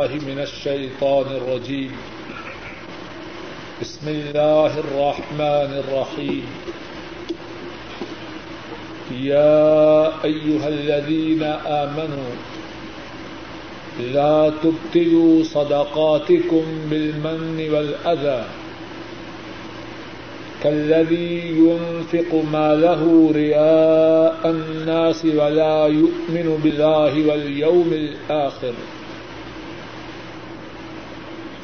الله من الشيطان الرجيم. بسم الله الرحمن الرحيم. يا أيها الذين آمنوا، لا تبتلوا صدقاتكم بالمن والأذى. كالذي ينفق ماله رياء الناس ولا يؤمن بالله واليوم الآخر.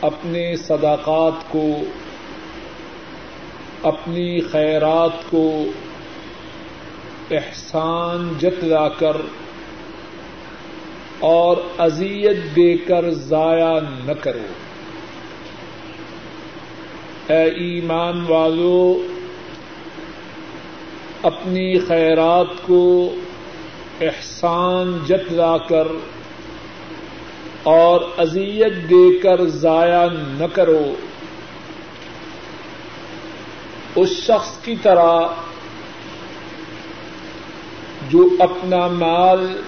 اپنے صداقات کو، اپنی خیرات کو احسان جتلا کر اور اذیت دے کر ضائع نہ کرو۔ اے ایمان والو، اپنی خیرات کو احسان جتلا کر اور اذیت دے کر ضائع نہ کرو۔ اس شخص کی طرح جو اپنا مال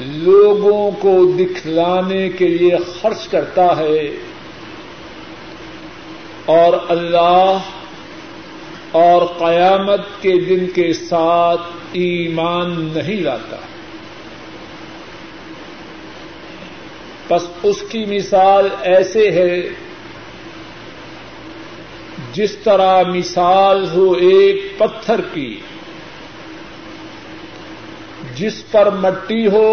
لوگوں کو دکھلانے کے لیے خرچ کرتا ہے اور اللہ اور قیامت کے دن کے ساتھ ایمان نہیں لاتا۔ ہے بس اس کی مثال ایسے ہے جس طرح مثال ہو ایک پتھر کی، جس پر مٹی ہو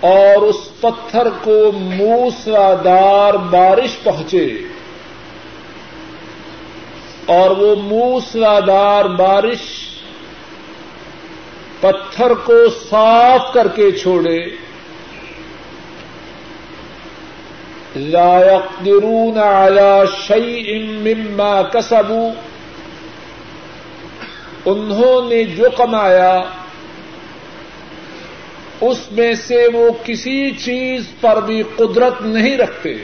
اور اس پتھر کو موسلادار بارش پہنچے، اور وہ موسلادار بارش پتھر کو صاف کر کے چھوڑے۔ لا يقدرون على شيء مما كسبوا۔ انہوں نے جو کمایا، اس میں سے وہ کسی چیز پر بھی قدرت نہیں رکھتے۔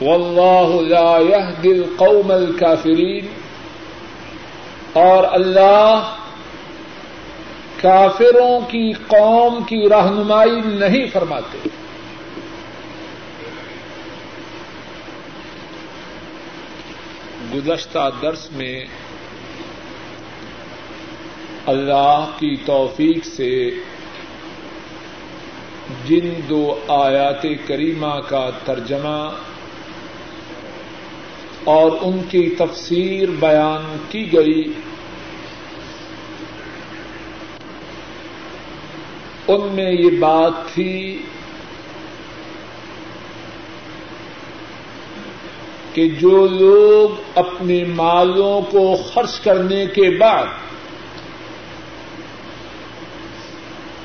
واللہ لا يهدي القوم الكافرين اور اللہ کافروں کی قوم کی رہنمائی نہیں فرماتے۔ گزشتہ درس میں اللہ کی توفیق سے جن دو آیات کریمہ کا ترجمہ اور ان کی تفسیر بیان کی گئی، ان میں یہ بات تھی کہ جو لوگ اپنے مالوں کو خرچ کرنے کے بعد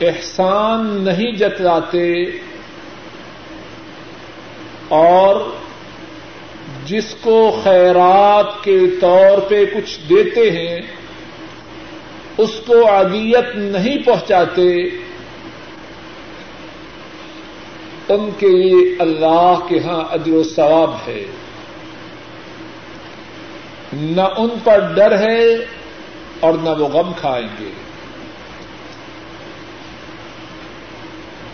احسان نہیں جتلاتے اور جس کو خیرات کے طور پہ کچھ دیتے ہیں، اس کو عادیت نہیں پہنچاتے، ان کے لیے اللہ کے ہاں اجر و ثواب ہے۔ نہ ان پر ڈر ہے اور نہ وہ غم کھائیں گے۔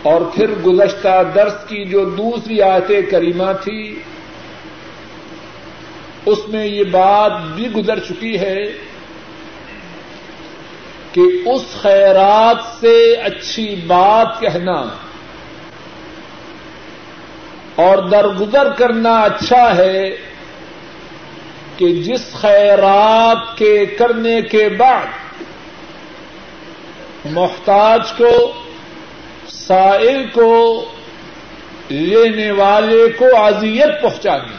اور پھر گزشتہ درس کی جو دوسری آیت کریمہ تھی، اس میں یہ بات بھی گزر چکی ہے کہ اس خیرات سے اچھی بات کہنا اور درگزر کرنا اچھا ہے کہ جس خیرات کے کرنے کے بعد محتاج کو، سائل کو، لینے والے کو اذیت پہنچانی۔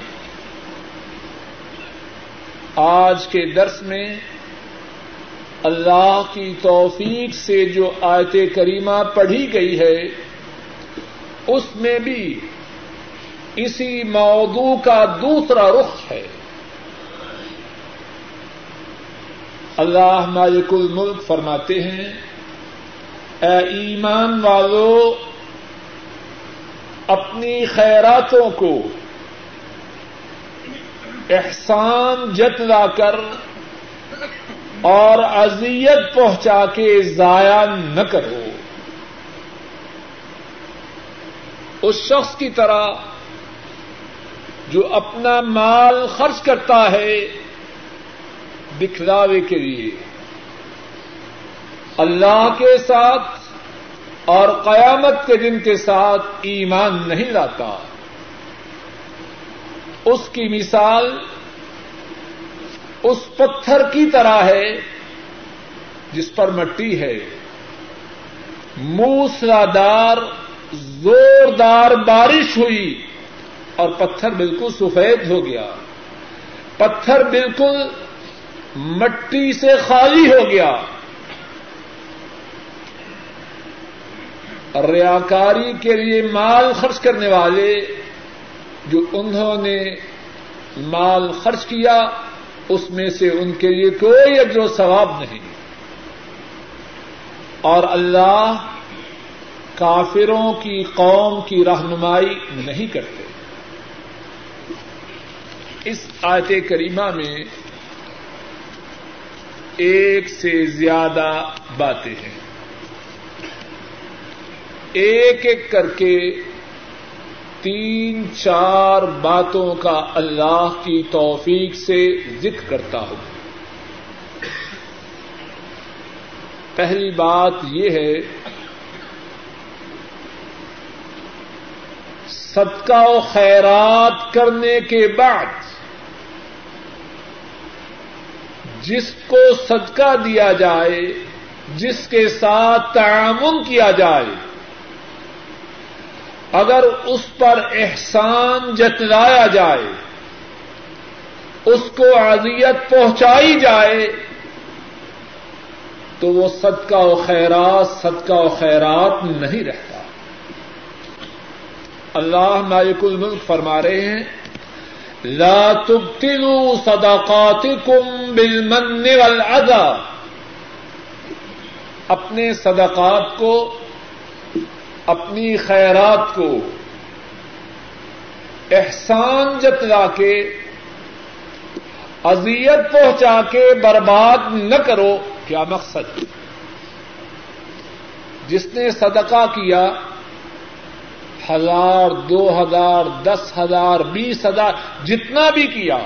آج کے درس میں اللہ کی توفیق سے جو آیت کریمہ پڑھی گئی ہے، اس میں بھی اسی موضوع کا دوسرا رخ ہے۔ اللہ مالک الملک فرماتے ہیں، اے ایمان والو، اپنی خیراتوں کو احسان جتلا کر اور اذیت پہنچا کے ضائع نہ کرو۔ اس شخص کی طرح جو اپنا مال خرچ کرتا ہے دکھلاوے کے لیے۔ اللہ کے ساتھ اور قیامت کے دن کے ساتھ ایمان نہیں لاتا۔ اس کی مثال اس پتھر کی طرح ہے جس پر مٹی ہے۔ موسلادار زوردار بارش ہوئی اور پتھر بالکل سفید ہو گیا۔ پتھر بالکل مٹی سے خالی ہو گیا۔ ریاکاری کے لیے مال خرچ کرنے والے جو انہوں نے مال خرچ کیا، اس میں سے ان کے لیے کوئی اجر و ثواب نہیں۔ اور اللہ کافروں کی قوم کی رہنمائی نہیں کرتے۔ اس آیت کریمہ میں ایک سے زیادہ باتیں ہیں۔ ایک ایک کر کے تین چار باتوں کا اللہ کی توفیق سے ذکر کرتا ہوں۔ پہلی بات یہ ہے، صدقہ و خیرات کرنے کے بعد جس کو صدقہ دیا جائے، جس کے ساتھ تعاون کیا جائے، اگر اس پر احسان جتلایا جائے، اس کو اذیت پہنچائی جائے، تو وہ صدقہ و خیرات، صدقہ و خیرات نہیں رہتا۔ اللہ مالک الملک فرما رہے ہیں لا تبتلوا صدقاتكم بالمن والاذى اپنے صدقات کو، اپنی خیرات کو احسان جتلا کے، اذیت پہنچا کے برباد نہ کرو، کیا مقصد؟ جس نے صدقہ کیا ہزار، دو ہزار، دس ہزار، بیس ہزار، جتنا بھی کیا۔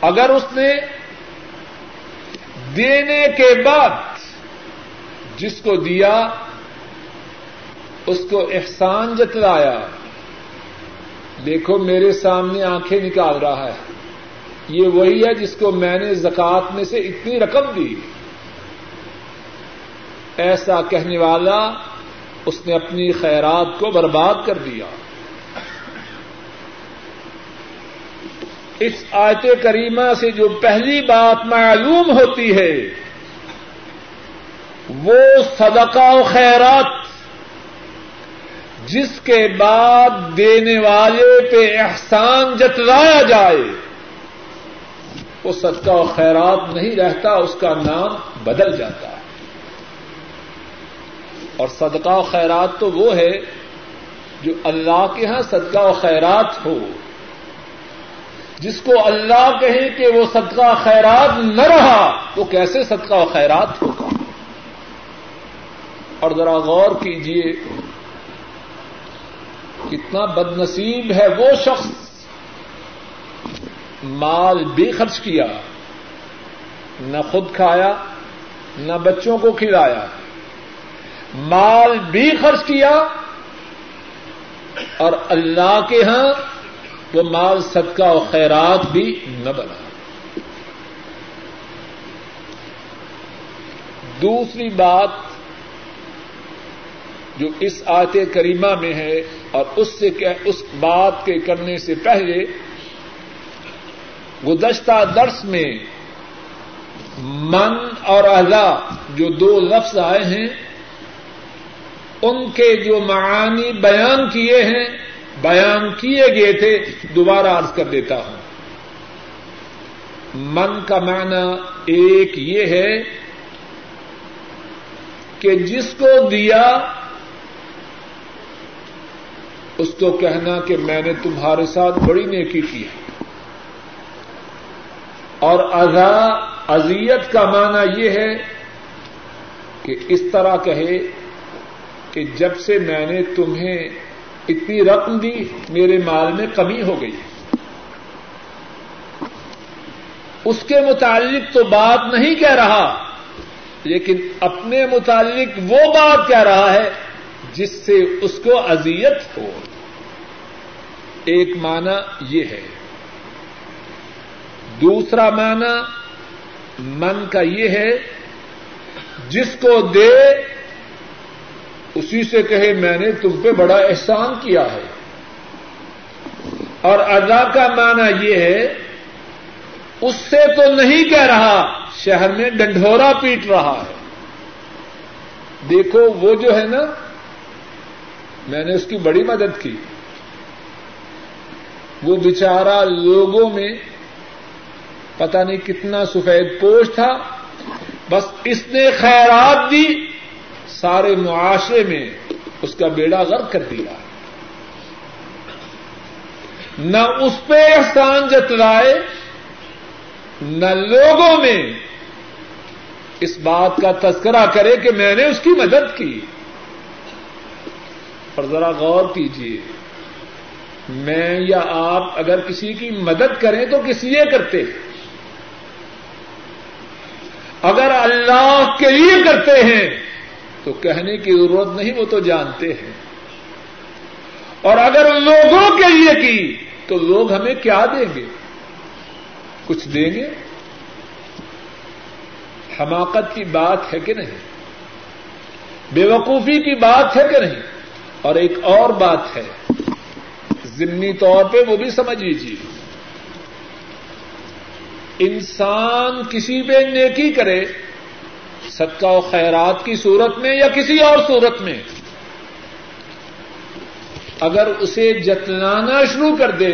اگر اس نے دینے کے بعد جس کو دیا، اس کو احسان جتلایا، دیکھو میرے سامنے آنکھیں نکال رہا ہے۔ یہ وہی ہے جس کو میں نے زکات میں سے اتنی رقم دی۔ ایسا کہنے والا اس نے اپنی خیرات کو برباد کر دیا۔ اس آیت کریمہ سے جو پہلی بات معلوم ہوتی ہے، وہ صدقہ و خیرات، جس کے بعد دینے والے پہ احسان جتلایا جائے، وہ صدقہ و خیرات نہیں رہتا، اس کا نام بدل جاتا۔ ہے اور صدقہ و خیرات تو وہ ہے جو اللہ کے ہاں صدقہ و خیرات ہو۔ جس کو اللہ کہے کہ وہ صدقہ خیرات نہ رہا وہ کیسے صدقہ و خیرات ہوگا؟ اور ذرا غور کیجیے کتنا بد نصیب ہے وہ شخص۔ مال بھی خرچ کیا، نہ خود کھایا، نہ بچوں کو کھلایا۔ مال بھی خرچ کیا اور اللہ کے ہاں وہ مال صدقہ و خیرات بھی نہ بنا۔ دوسری بات جو اس آتے کریمہ میں ہے اور اس سے اس بات کے کرنے سے پہلے گزشتہ درس میں من اور ادا جو دو لفظ آئے ہیں ان کے جو معانی بیان کیے ہیں، بیان کیے گئے تھے، دوبارہ عرض کر دیتا ہوں۔ من کا معنی ایک یہ ہے کہ جس کو دیا، اس کو کہنا کہ میں نے تمہارے ساتھ بڑی نیکی کی ہے۔ اور اذا ازیت کا معنی یہ ہے کہ اس طرح کہے کہ جب سے میں نے تمہیں اتنی رقم دی، میرے مال میں کمی ہو گئی۔ اس کے متعلق تو بات نہیں کہہ رہا، لیکن اپنے متعلق وہ بات کہہ رہا ہے جس سے اس کو اذیت ہو۔ ایک معنی یہ ہے۔ دوسرا معنی من کا یہ ہے، جس کو دے اسی سے کہے میں نے تم پہ بڑا احسان کیا ہے۔ اور ادا کا معنی یہ ہے، اس سے تو نہیں کہہ رہا، شہر میں ڈنڈورا پیٹ رہا ہے۔ دیکھو، وہ جو ہے نا، میں نے اس کی بڑی مدد کی۔ وہ بچارا لوگوں میں پتا نہیں کتنا سفید پوش تھا، بس اس نے خیرات دی۔ سارے معاشرے میں اس کا بیڑا غرق کر دیا۔ نہ اس پہ احسان جتلائے، نہ لوگوں میں اس بات کا تذکرہ کرے کہ میں نے اس کی مدد کی۔ اور ذرا غور کیجیے میں یا آپ اگر کسی کی مدد کریں تو کس لیے کرتے؟ ہیں اگر اللہ کے لیے کرتے ہیں تو کہنے کی ضرورت نہیں، وہ تو جانتے ہیں۔ اور اگر لوگوں کے لیے کی، تو لوگ ہمیں کیا دیں گے؟ کچھ دیں گے؟ حماقت کی بات ہے کہ نہیں؟ بے وقوفی کی بات ہے کہ نہیں؟ اور ایک اور بات ہے، ضمنی طور پہ وہ بھی سمجھ لیجیے۔ انسان کسی پہ نیکی کرے صدقہ و خیرات کی صورت میں یا کسی اور صورت میں؟ اگر اسے جتلانا شروع کر دے،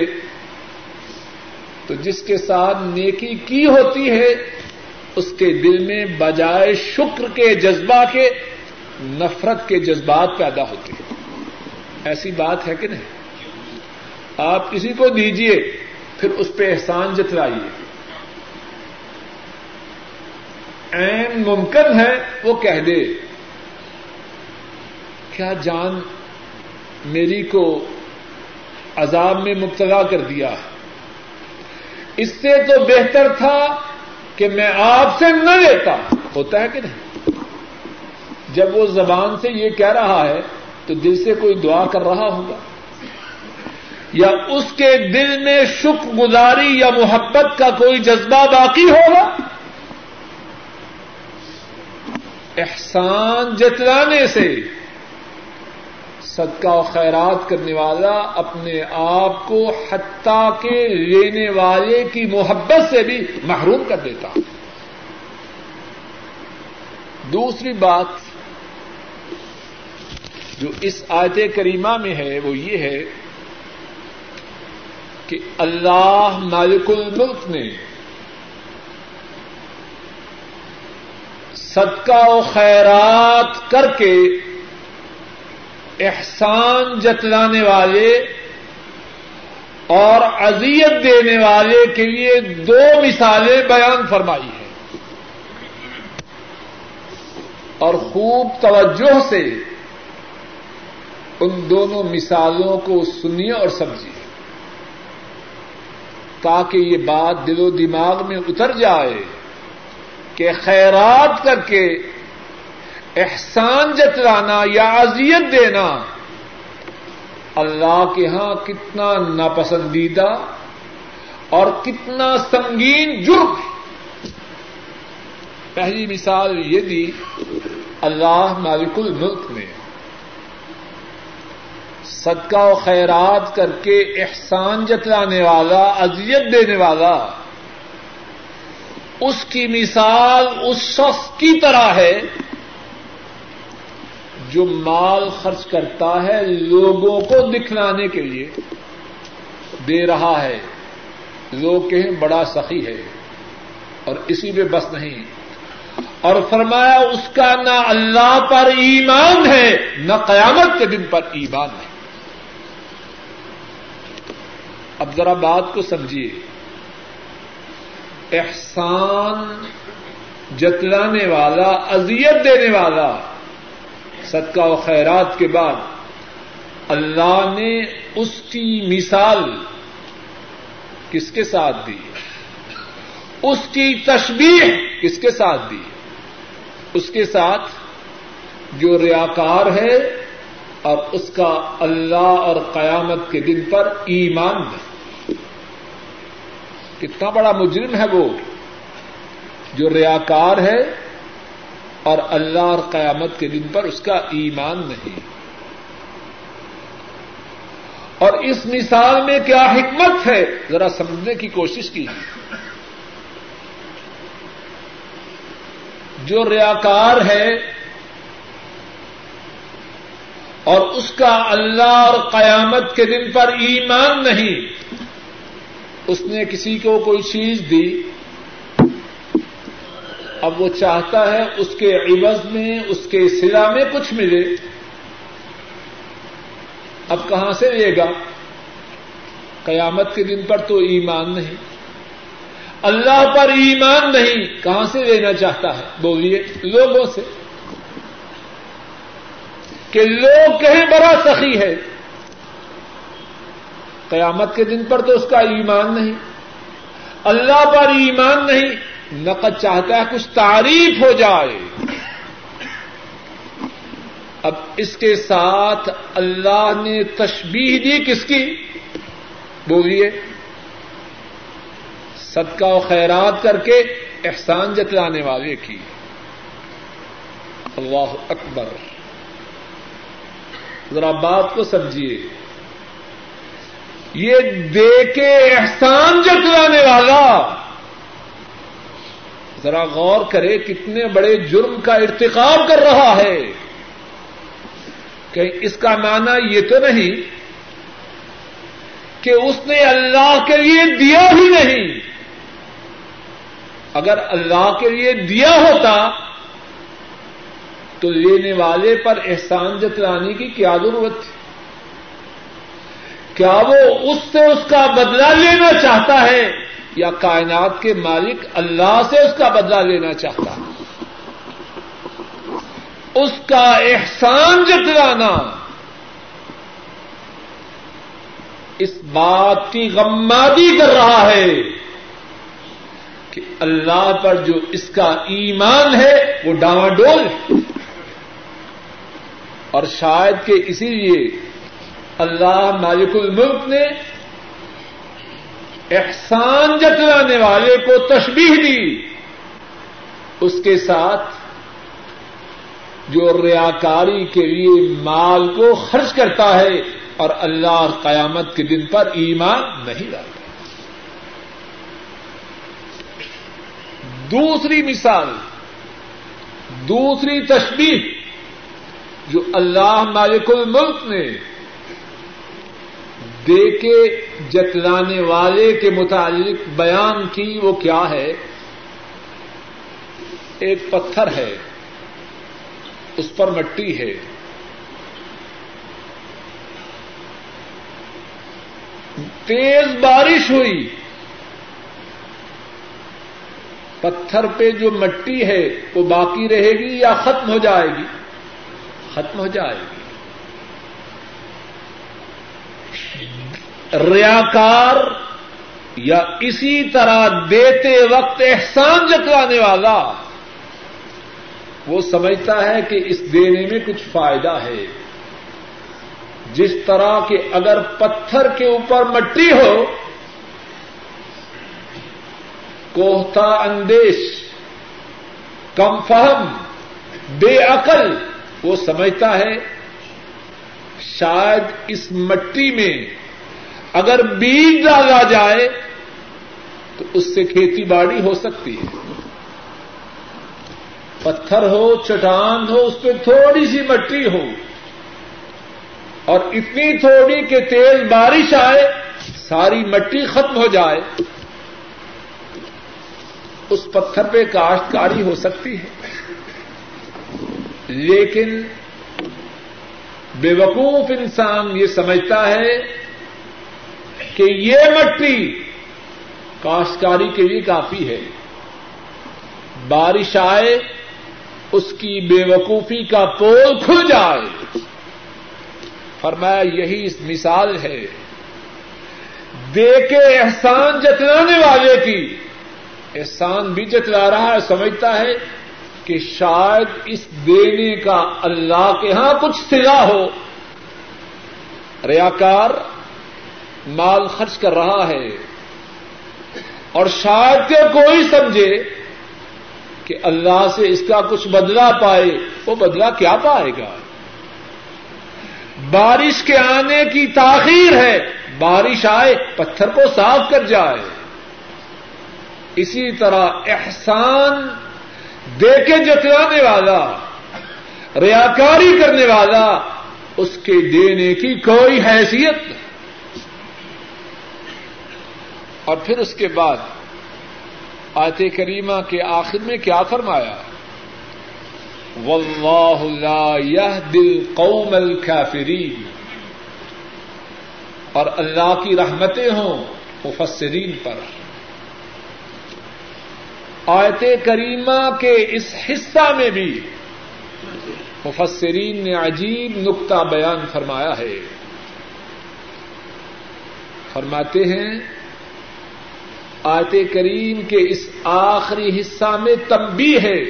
تو جس کے ساتھ نیکی کی ہوتی ہے، اس کے دل میں بجائے شکر کے جذبہ کے، نفرت کے جذبات پیدا ہوتے ہیں۔ ایسی بات ہے کہ نہیں؟ آپ کسی کو دیجیے پھر اس پہ احسان جتلائیے۔ این ممکن ہے، وہ کہہ دے۔ کیا جان میری کو عذاب میں مبتلا کر دیا؟ اس سے تو بہتر تھا کہ میں آپ سے نہ لیتا۔ ہوتا ہے کہ نہیں؟ جب وہ زبان سے یہ کہہ رہا ہے، تو دل سے کوئی دعا کر رہا ہوگا؟ یا اس کے دل میں شکر گزاری یا محبت کا کوئی جذبہ باقی ہوگا؟ احسان جتلانے سے صدقہ و خیرات کرنے والا اپنے آپ کو حتیٰ کے لینے والے کی محبت سے بھی محروم کر دیتا۔ دوسری بات جو اس آیت کریمہ میں ہے وہ یہ ہے کہ اللہ مالک الملک نے صدقہ و خیرات کر کے احسان جتلانے والے اور اذیت دینے والے کے لیے دو مثالیں بیان فرمائی ہیں۔ اور خوب توجہ سے ان دونوں مثالوں کو سنیے اور سمجھیے۔ تاکہ یہ بات دل و دماغ میں اتر جائے۔ کہ خیرات کر کے احسان جتلانا یا اذیت دینا اللہ کے ہاں کتنا ناپسندیدہ اور کتنا سنگین جرم پہلی مثال یہ دی، اللہ مالک الملک میں صدقہ و خیرات کر کے احسان جتلانے والا، اذیت دینے والا اس کی مثال اس شخص کی طرح ہے جو مال خرچ کرتا ہے لوگوں کو دکھلانے کے لیے دے رہا ہے۔ لوگ کہیں بڑا سخی ہے اور اسی میں بس نہیں۔ اور فرمایا اس کا نہ اللہ پر ایمان ہے، نہ قیامت کے دن پر ایمان ہے۔ اب ذرا بات کو سمجھیے۔ احسان جتلانے والا، اذیت دینے والا صدقہ و خیرات کے بعد اللہ نے اس کی مثال کس کے ساتھ دی؟ اس کی تشبیح کس کے ساتھ دی؟ اس کے ساتھ جو ریاکار ہے اور اس کا اللہ اور قیامت کے دن پر ایمان ہے کتنا بڑا مجرم ہے وہ؟ جو ریاکار ہے اور اللہ اور قیامت کے دن پر اس کا ایمان نہیں۔ اور اس مثال میں کیا حکمت ہے؟ ذرا سمجھنے کی کوشش کی جو ریاکار ہے اور اس کا اللہ اور قیامت کے دن پر ایمان نہیں اس نے کسی کو کوئی چیز دی، اب وہ چاہتا ہے اس کے عوض میں، اس کے سلا میں کچھ ملے۔ اب کہاں سے لے گا؟ قیامت کے دن پر تو ایمان نہیں۔ اللہ پر ایمان نہیں، کہاں سے لینا چاہتا ہے؟ بولیے، لوگوں سے۔ کہ لوگ کہیں بڑا سخی ہے۔ قیامت کے دن پر تو اس کا ایمان نہیں۔ اللہ پر ایمان نہیں نقد چاہتا ہے کچھ تعریف ہو جائے۔ اب اس کے ساتھ اللہ نے تشبیح دی کس کی؟ بولیے۔ صدقہ و خیرات کر کے احسان جتلانے والے کی۔ اللہ اکبر۔ ذرا بات کو سمجھیے۔ یہ دے کے احسان جتلانے والا۔ ذرا غور کرے کتنے بڑے جرم کا ارتقاب کر رہا ہے۔ کہ اس کا معنی یہ تو نہیں کہ اس نے اللہ کے لیے دیا ہی نہیں۔ اگر اللہ کے لیے دیا ہوتا تو لینے والے پر احسان جتلانے کی کیا ضرورت تھی؟ کیا وہ اس سے اس کا بدلہ لینا چاہتا ہے یا کائنات کے مالک اللہ سے اس کا بدلہ لینا چاہتا ہے؟ اس کا احسان جتلانا۔ اس بات کی غمادی کر رہا ہے کہ اللہ پر جو اس کا ایمان ہے، وہ ڈاواں ڈول ہے۔ اور شاید کہ اسی لیے اللہ مالک الملک نے احسان جتلانے والے کو تشبیح دی۔ اس کے ساتھ جو ریاکاری کے لیے مال کو خرچ کرتا ہے اور اللہ قیامت کے دن پر ایمان نہیں لاتا۔ دوسری مثال، دوسری تشبیح جو اللہ مالک الملک نے دے کے جتلانے والے کے متعلق بیان کی وہ کیا ہے؟ ایک پتھر ہے، اس پر مٹی ہے۔ تیز بارش ہوئی۔ پتھر پہ جو مٹی ہے وہ باقی رہے گی یا ختم ہو جائے گی؟ ختم ہو جائے گی۔ ریاکار یا اسی طرح دیتے وقت احسان جتوانے والا، وہ سمجھتا ہے کہ اس دینے میں کچھ فائدہ ہے۔ جس طرح کہ اگر پتھر کے اوپر مٹی ہو، کوہتا اندیش، کم فہم، بے عقل، وہ سمجھتا ہے، شاید اس مٹی میں اگر بیج ڈالا جائے تو اس سے کھیتی باڑی ہو سکتی ہے۔ پتھر ہو، چٹان ہو، اس پہ تھوڑی سی مٹی ہو۔ اور اتنی تھوڑی کہ تیز بارش آئے، ساری مٹی ختم ہو جائے، اس پتھر پہ کاشتکاری ہو سکتی ہے۔ لیکن بے وقوف انسان یہ سمجھتا ہے کہ یہ مٹی کاشتکاری کے لیے کافی ہے۔ بارش آئے، اس کی بے وقوفی کا پول کھل جائے۔ فرمایا، یہی اس مثال ہے۔ دے کے احسان جتلانے والے کی۔ احسان بھی جتلا رہا ہے، سمجھتا ہے کہ شاید اس دینے کا اللہ کے ہاں کچھ سلا ہو۔ ریاکار مال خرچ کر رہا ہے۔ اور شاید کہ کوئی سمجھے کہ اللہ سے اس کا کچھ بدلا پائے، وہ بدلا کیا پائے گا؟ بارش کے آنے کی تاخیر ہے، بارش آئے، پتھر کو صاف کر جائے۔ اسی طرح احسان دے کے جتلانے والا، ریاکاری کرنے والا، اس کے دینے کی کوئی حیثیت نہیں اور پھر اس کے بعد آیت کریمہ کے آخر میں کیا فرمایا؟ واللہ لا يهدي القوم الكافرین اور اللہ کی رحمتیں ہوں مفسرین پر۔ آیت کریمہ کے اس حصہ میں بھی مفسرین نے عجیب نقطہ بیان فرمایا ہے۔ فرماتے ہیں آیت کریم کے اس آخری حصہ میں تمبی ہے۔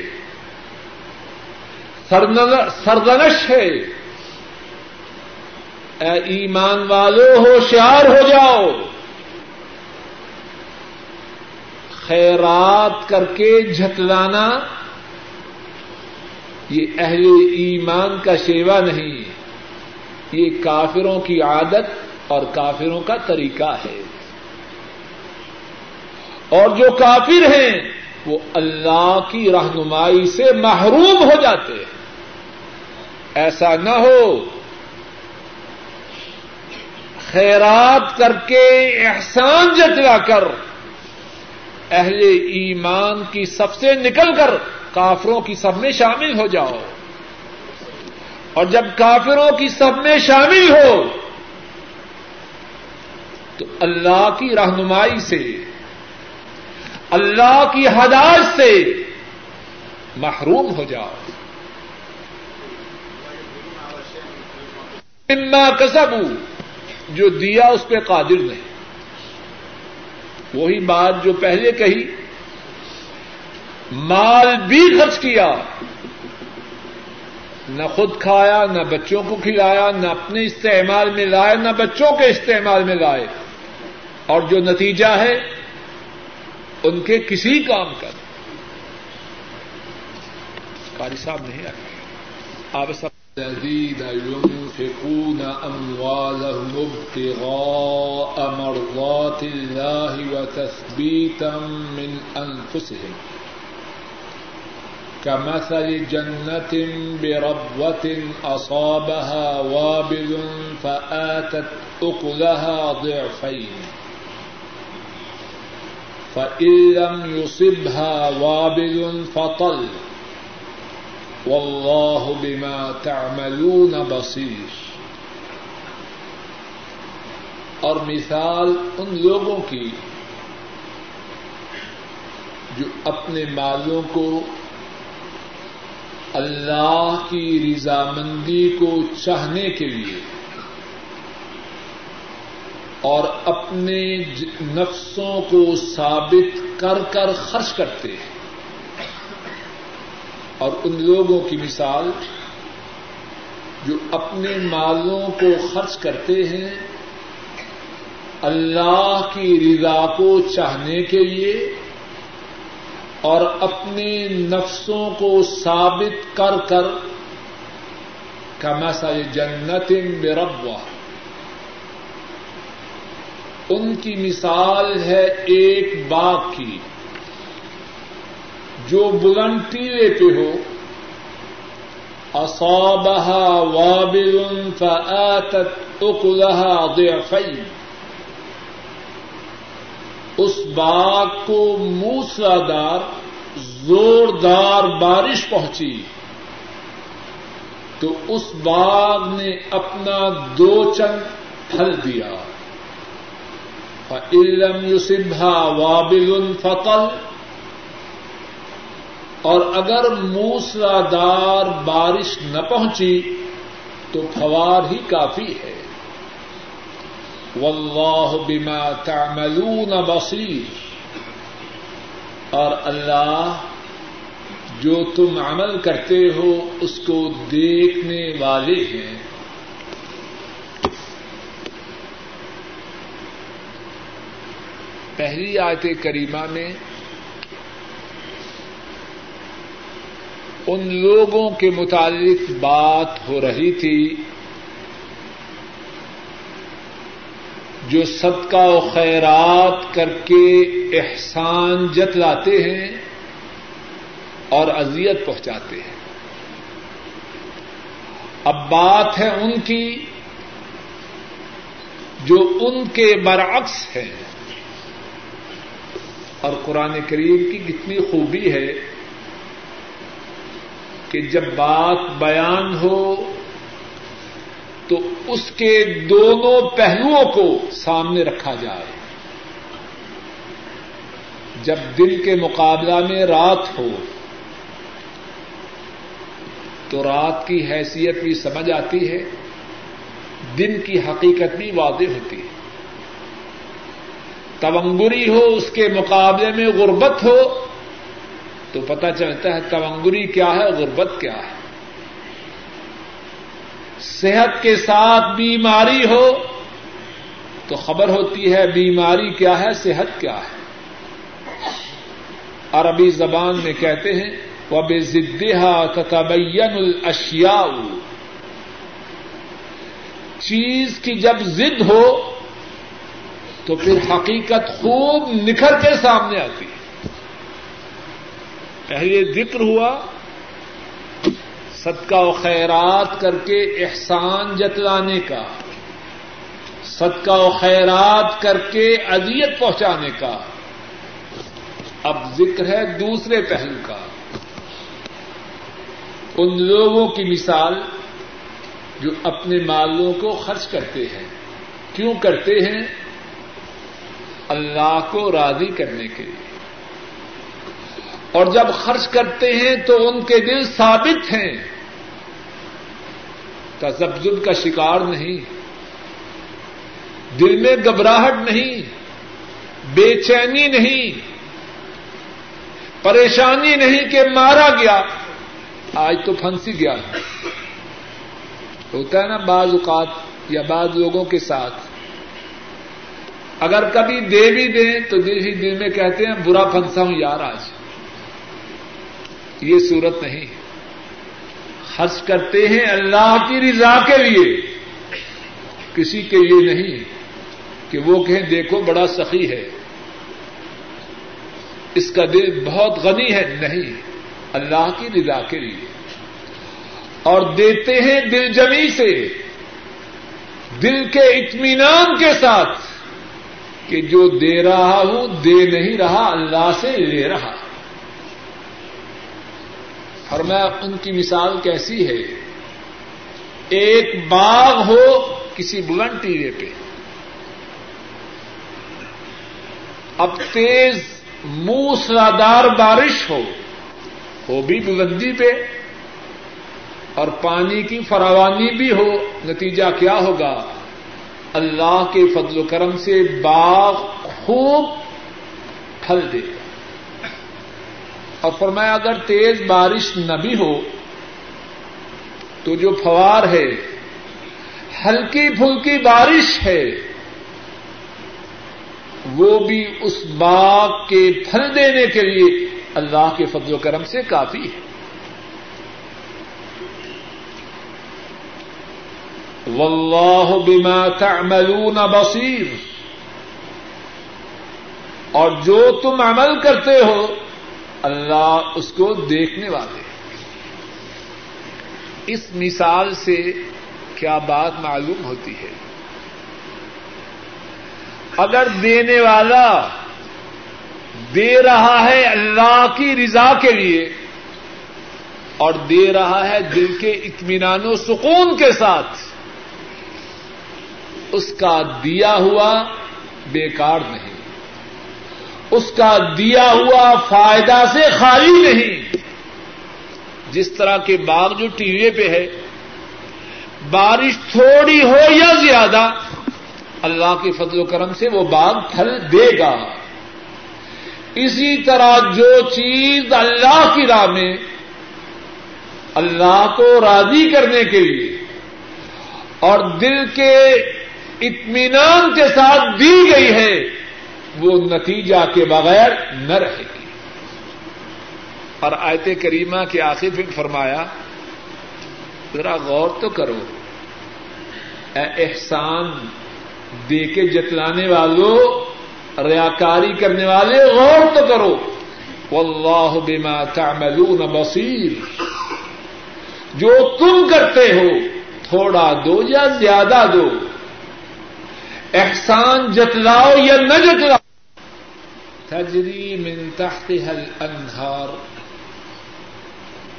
سردنش ہے۔ اے ایمان والو، ہوشیار ہو جاؤ۔ خیرات کر کے جھتلانا یہ اہل ایمان کا شیوا نہیں۔ یہ کافروں کی عادت اور کافروں کا طریقہ ہے۔ اور جو کافر ہیں وہ اللہ کی رہنمائی سے محروم ہو جاتے ہیں۔ ایسا نہ ہو۔ خیرات کر کے احسان جتلا کر۔ اہل ایمان کی سب سے نکل کر کافروں کی سب میں شامل ہو جاؤ۔ اور جب کافروں کی سب میں شامل ہو تو اللہ کی رہنمائی سے اللہ کی ہدایت سے محروم ہو جاؤ۔ اما کسب جو دیا اس پہ قادر نہیں۔ وہی بات جو پہلے کہی، مال بھی خرچ کیا۔ نہ خود کھایا، نہ بچوں کو کھلایا، نہ اپنے استعمال میں لائے، نہ بچوں کے استعمال میں لائے۔ اور جو نتیجہ ہے ان کے کسی کام کا قاری صاحب نہیں آئے۔ آپ سب الذين ينفقون أموالهم ابتغاء مرضات الله وتثبيتا من أنفسهم كمثل جنة بربوة أصابها وابل فآتت أكلها ضعفين فإن لم يصبها وابل فطل واللہ بما تعملون بصیر اور مثال ان لوگوں کی جو اپنے مالوں کو اللہ کی رضامندی کو چاہنے کے لیے اور اپنے نفسوں کو ثابت کر کر خرچ کرتے ہیں۔ اور ان لوگوں کی مثال جو اپنے مالوں کو خرچ کرتے ہیں، اللہ کی رضا کو چاہنے کے لیے اور اپنے نفسوں کو ثابت کر کر کا جنت بربوا ان کی مثال ہے ایک باغ کی، جو بلند ٹیلے پہ ہو۔ اصابها وابل فآتت اکلها ضعفین۔ اس باغ کو موسلادار زوردار بارش پہنچی۔ تو اس باغ نے اپنا دو چند پھل دیا۔ علم یوسبھا وابل فقل اور اگر موسلادار بارش نہ پہنچی تو فوار ہی کافی ہے۔ واللہ بما تعملون بصیر اور اللہ جو تم عمل کرتے ہو اس کو دیکھنے والے ہیں۔ پہلی آیت کریمہ میں ان لوگوں کے متعلق بات ہو رہی تھی جو صدقہ و خیرات کر کے احسان جتلاتے ہیں اور اذیت پہنچاتے ہیں۔ اب بات ہے ان کی جو ان کے برعکس ہے اور قرآن کریم کی کتنی خوبی ہے کہ جب بات بیان ہو تو اس کے دونوں پہلوؤں کو سامنے رکھا جائے۔ جب دن کے مقابلہ میں رات ہو تو رات کی حیثیت بھی سمجھ آتی ہے، دن کی حقیقت بھی واضح ہوتی ہے۔ تونگری ہو، اس کے مقابلے میں غربت ہو، تو پتہ چلتا ہے تونگری کیا ہے، غربت کیا ہے۔ صحت کے ساتھ بیماری ہو، تو خبر ہوتی ہے بیماری کیا ہے، صحت کیا ہے۔ عربی زبان میں کہتے ہیں وہ بے ضدہ تتبین الاشیاء چیز کی جب ضد ہو تو پھر حقیقت خوب نکھر کے سامنے آتی ہے۔ پہلے ذکر ہوا، صدقہ و خیرات کر کے احسان جتلانے کا، صدقہ و خیرات کر کے اذیت پہنچانے کا۔ اب ذکر ہے دوسرے پہلو کا۔ ان لوگوں کی مثال جو اپنے مالوں کو خرچ کرتے ہیں۔ کیوں کرتے ہیں؟ اللہ کو راضی کرنے کے لیے۔ اور جب خرچ کرتے ہیں تو ان کے دل ثابت ہیں۔ تزبزب کا شکار نہیں۔ دل میں گھبراہٹ نہیں۔ بے چینی نہیں۔ پریشانی نہیں کہ مارا گیا۔ آج تو پھنسی گیا۔ ہوتا ہے نا بعض اوقات یا بعض لوگوں کے ساتھ۔ اگر کبھی دے بھی دیں تو دل ہی دل میں کہتے ہیں، برا پھنسا ہوں یار آج۔ یہ صورت نہیں۔ خرچ کرتے ہیں اللہ کی رضا کے لیے۔ کسی کے لیے نہیں کہ وہ کہیں، دیکھو بڑا سخی ہے۔ اس کا دل بہت غنی ہے۔ نہیں، اللہ کی رضا کے لیے۔ اور دیتے ہیں دل جمی سے۔ دل کے اطمینان کے ساتھ۔ کہ جو دے رہا ہوں، دے نہیں رہا، اللہ سے لے رہا۔ اور میں ان کی مثال کیسی ہے؟ ایک باغ ہو کسی بلند ٹیلے پہ۔ اب تیز موسلادار بارش ہو وہ بھی بلندی پہ اور پانی کی فراوانی بھی ہو، نتیجہ کیا ہوگا؟ اللہ کے فضل و کرم سے باغ خوب پھل دے۔ اور فرمایا، اگر تیز بارش نہ بھی ہو، تو جو فوار ہے، ہلکی پھلکی بارش ہے، وہ بھی اس باغ کے پھل دینے کے لیے اللہ کے فضل و کرم سے کافی ہے۔ واللہ بما تعملون بصیر۔ اور جو تم عمل کرتے ہو، اللہ اس کو دیکھنے والے اس مثال سے کیا بات معلوم ہوتی ہے؟ اگر دینے والا دے رہا ہے اللہ کی رضا کے لیے، اور دے رہا ہے دل کے اطمینان و سکون کے ساتھ اس کا دیا ہوا بیکار نہیں۔ اس کا دیا ہوا فائدہ سے خالی نہیں۔ جس طرح کے باغ جو ٹی وی پہ ہے، بارش تھوڑی ہو یا زیادہ، اللہ کے فضل و کرم سے وہ باغ پھل دے گا۔ اسی طرح جو چیز اللہ کی راہ میں اللہ کو راضی کرنے کے لیے اور دل کے اطمینان کے ساتھ دی گئی ہے، وہ نتیجہ کے بغیر نہ رہے گی۔ اور آیت کریمہ کے آخر پھر فرمایا، ذرا غور تو کرو۔ اے احسان دے کے جتلانے والوں ریاکاری کرنے والے، غور تو کرو۔ واللہ بما تعملون بصیر۔ جو تم کرتے ہو، تھوڑا دو یا زیادہ دو۔ احسان جتلاؤ یا نہ جتلاؤ؟ تجری من تحتها الانہار،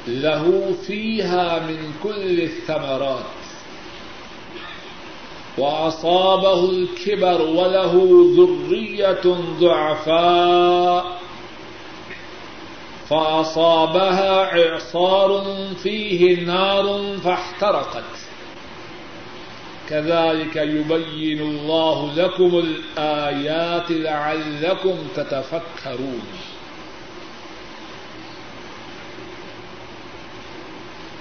لہو فیها من کل الثمرات، وأصابه الكبر وله ذرية ضعفاء، فأصابها إعصار فيه نار فاحترقت. كذلك يبين الله لكم الآيات لعلكم تتفكرون.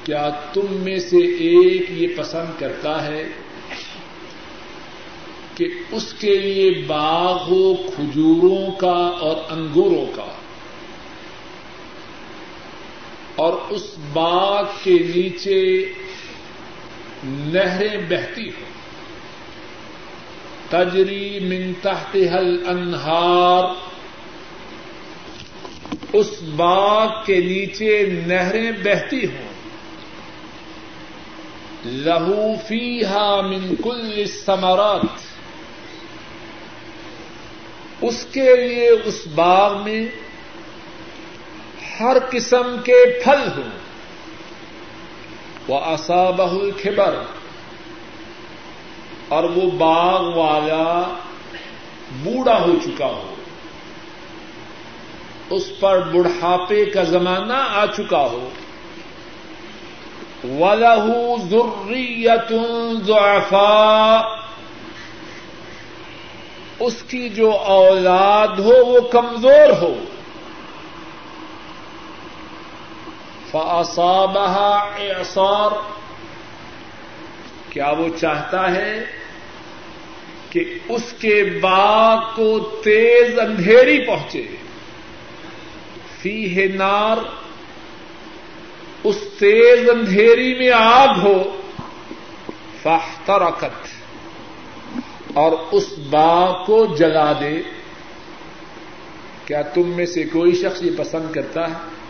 کیا تم میں سے ایک یہ پسند کرتا ہے کہ اس کے لیے باغ ہو کھجوروں کا اور انگوروں کا اور اس باغ کے نیچے نہریں بہتی ہوں۔ تجری من تحت حل انہار اس باغ کے نیچے نہریں بہتی ہوں۔ لہو فی ہا من کل سمرات اس کے لیے اس باغ میں ہر قسم کے پھل ہوں۔ وہ آسا بہل کھبر اور وہ باغ والا بوڑھا ہو چکا ہو۔ اس پر بڑھاپے کا زمانہ آ چکا ہو۔ ولہ ضروریت ضعفاء اس کی جو اولاد ہو وہ کمزور ہو۔ فاصابہ اعصار کیا وہ چاہتا ہے کہ اس کے باغ کو تیز اندھیری پہنچے؟ فی ہے نار، اس تیز اندھیری میں آگ ہو، فاحترقت، اور اس باغ کو جلا دے۔ کیا تم میں سے کوئی شخص یہ پسند کرتا ہے؟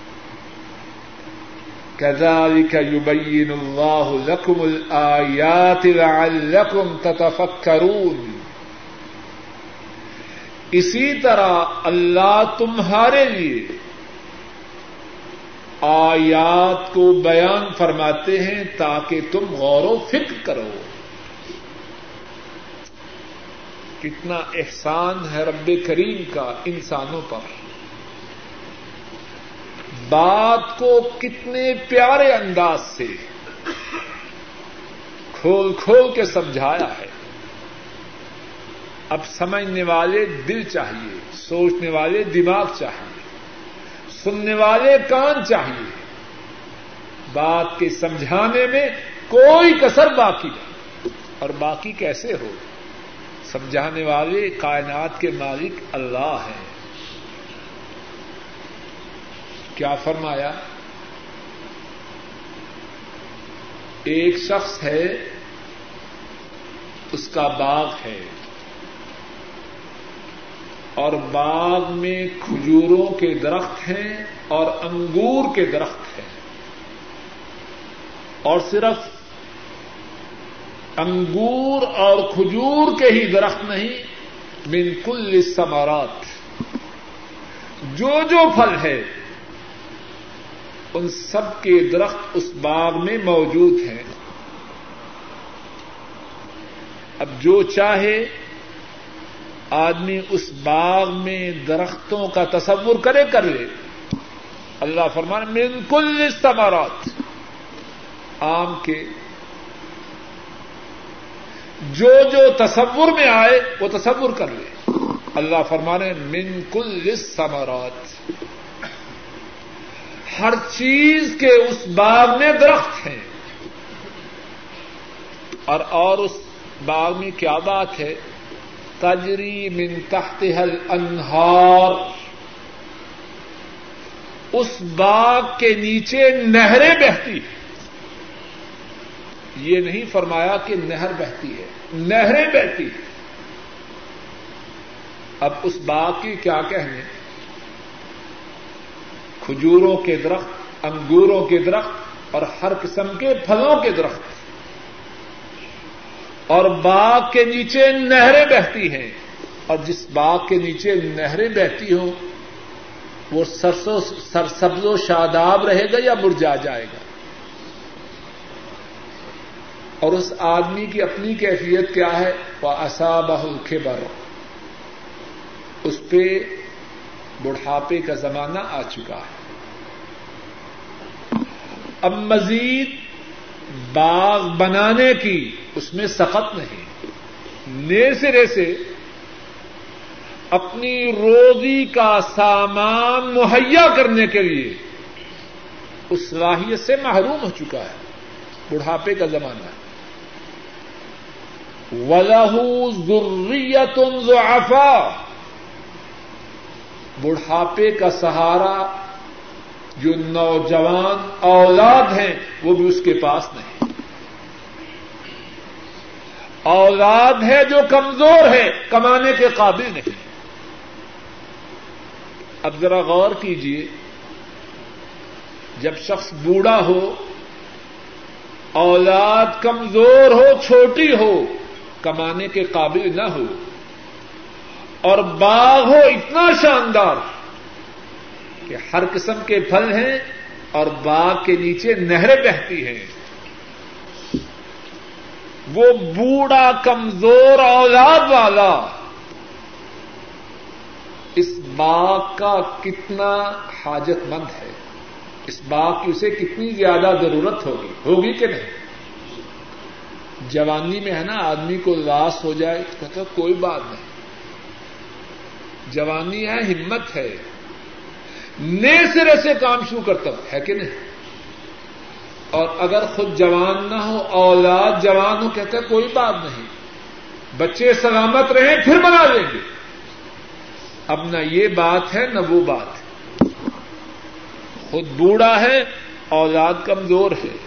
كذلك يبين الله لكم الآيات لعلكم تتفكرون اسی طرح اللہ تمہارے لیے آیات کو بیان فرماتے ہیں تاکہ تم غور و فکر کرو۔ کتنا احسان ہے رب کریم کا انسانوں پر۔ بات کو کتنے پیارے انداز سے کھول کھول کے سمجھایا ہے۔ اب سمجھنے والے دل چاہیے، سوچنے والے دماغ چاہیے، سننے والے کان چاہیے۔ بات کے سمجھانے میں کوئی کسر باقی نہیں۔ اور باقی کیسے ہو؟ سمجھانے والے کائنات کے مالک اللہ ہیں۔ کیا فرمایا؟ ایک شخص ہے، اس کا باغ ہے۔ اور باغ میں کھجوروں کے درخت ہیں اور انگور کے درخت ہیں۔ اور صرف انگور اور کھجور کے ہی درخت نہیں بالکل سمارات جو جو پھل ہے ان سب کے درخت اس باغ میں موجود ہیں۔ اب جو چاہے، آدمی اس باغ میں درختوں کا تصور کرے، کر لے۔ اللہ فرمان من کل استمارات آم کے جو جو تصور میں آئے، وہ تصور کر لے۔ اللہ فرمانے، من کل استمارات ہر چیز کے اس باغ میں درخت ہیں۔ اور اور اس باغ میں کیا بات ہے؟ تجری من تحت انہار اس باغ کے نیچے نہریں بہتی ہیں۔ یہ نہیں فرمایا کہ نہر بہتی ہے، نہریں بہتی اب اس باغ کی کیا کہنے؟ کھجوروں کے درخت، انگوروں کے درخت اور ہر قسم کے پھلوں کے درخت۔ اور باغ کے نیچے نہریں بہتی ہیں۔ اور جس باغ کے نیچے نہریں بہتی ہوں، وہ سرسوں، سرسبز و شاداب رہے گا یا مرجا جائے گا؟ اور اس آدمی کی اپنی کیفیت کیا ہے؟ وہ اصابہ بر اس پہ بڑھاپے کا زمانہ آ چکا ہے۔ اب مزید باغ بنانے کی اس میں سخت نہیں۔ نئے سرے سے اپنی روزی کا سامان مہیا کرنے کے لیے اس صلاحیت سے محروم ہو چکا ہے۔ بڑھاپے کا زمانہ۔ ہے ولہ ضروریت ضعفا بڑھاپے کا سہارا جو نوجوان اولاد ہیں، وہ بھی اس کے پاس نہیں۔ اولاد ہے جو کمزور ہے، کمانے کے قابل نہیں۔ اب ذرا غور کیجیے جب شخص بوڑھا ہو، اولاد کمزور ہو، چھوٹی ہو، کمانے کے قابل نہ ہو اور باغ ہو اتنا شاندار کہ ہر قسم کے پھل ہیں اور باغ کے نیچے نہریں بہتی ہیں۔ وہ بوڑھا، کمزور اولاد والا اس باغ کا کتنا حاجت مند ہے؟ اس باغ کی اسے کتنی زیادہ ضرورت ہوگی؟ ہوگی کہ نہیں؟ جوانی میں ہے نا، آدمی کو لاس ہو جائے تو کہتا کوئی بات نہیں۔ جوانی ہے، ہمت ہے۔ نئے سرے سے کام شروع کرتا ہوں، ہے کہ نہیں؟ اور اگر خود جوان نہ ہو، اولاد جوان ہو، کہتا ہے کوئی بات نہیں۔ بچے سلامت رہیں، پھر بنا لیں گے۔ اب نہ یہ بات ہے، نہ وہ بات ہے۔ خود بوڑھا ہے، اولاد کمزور ہے۔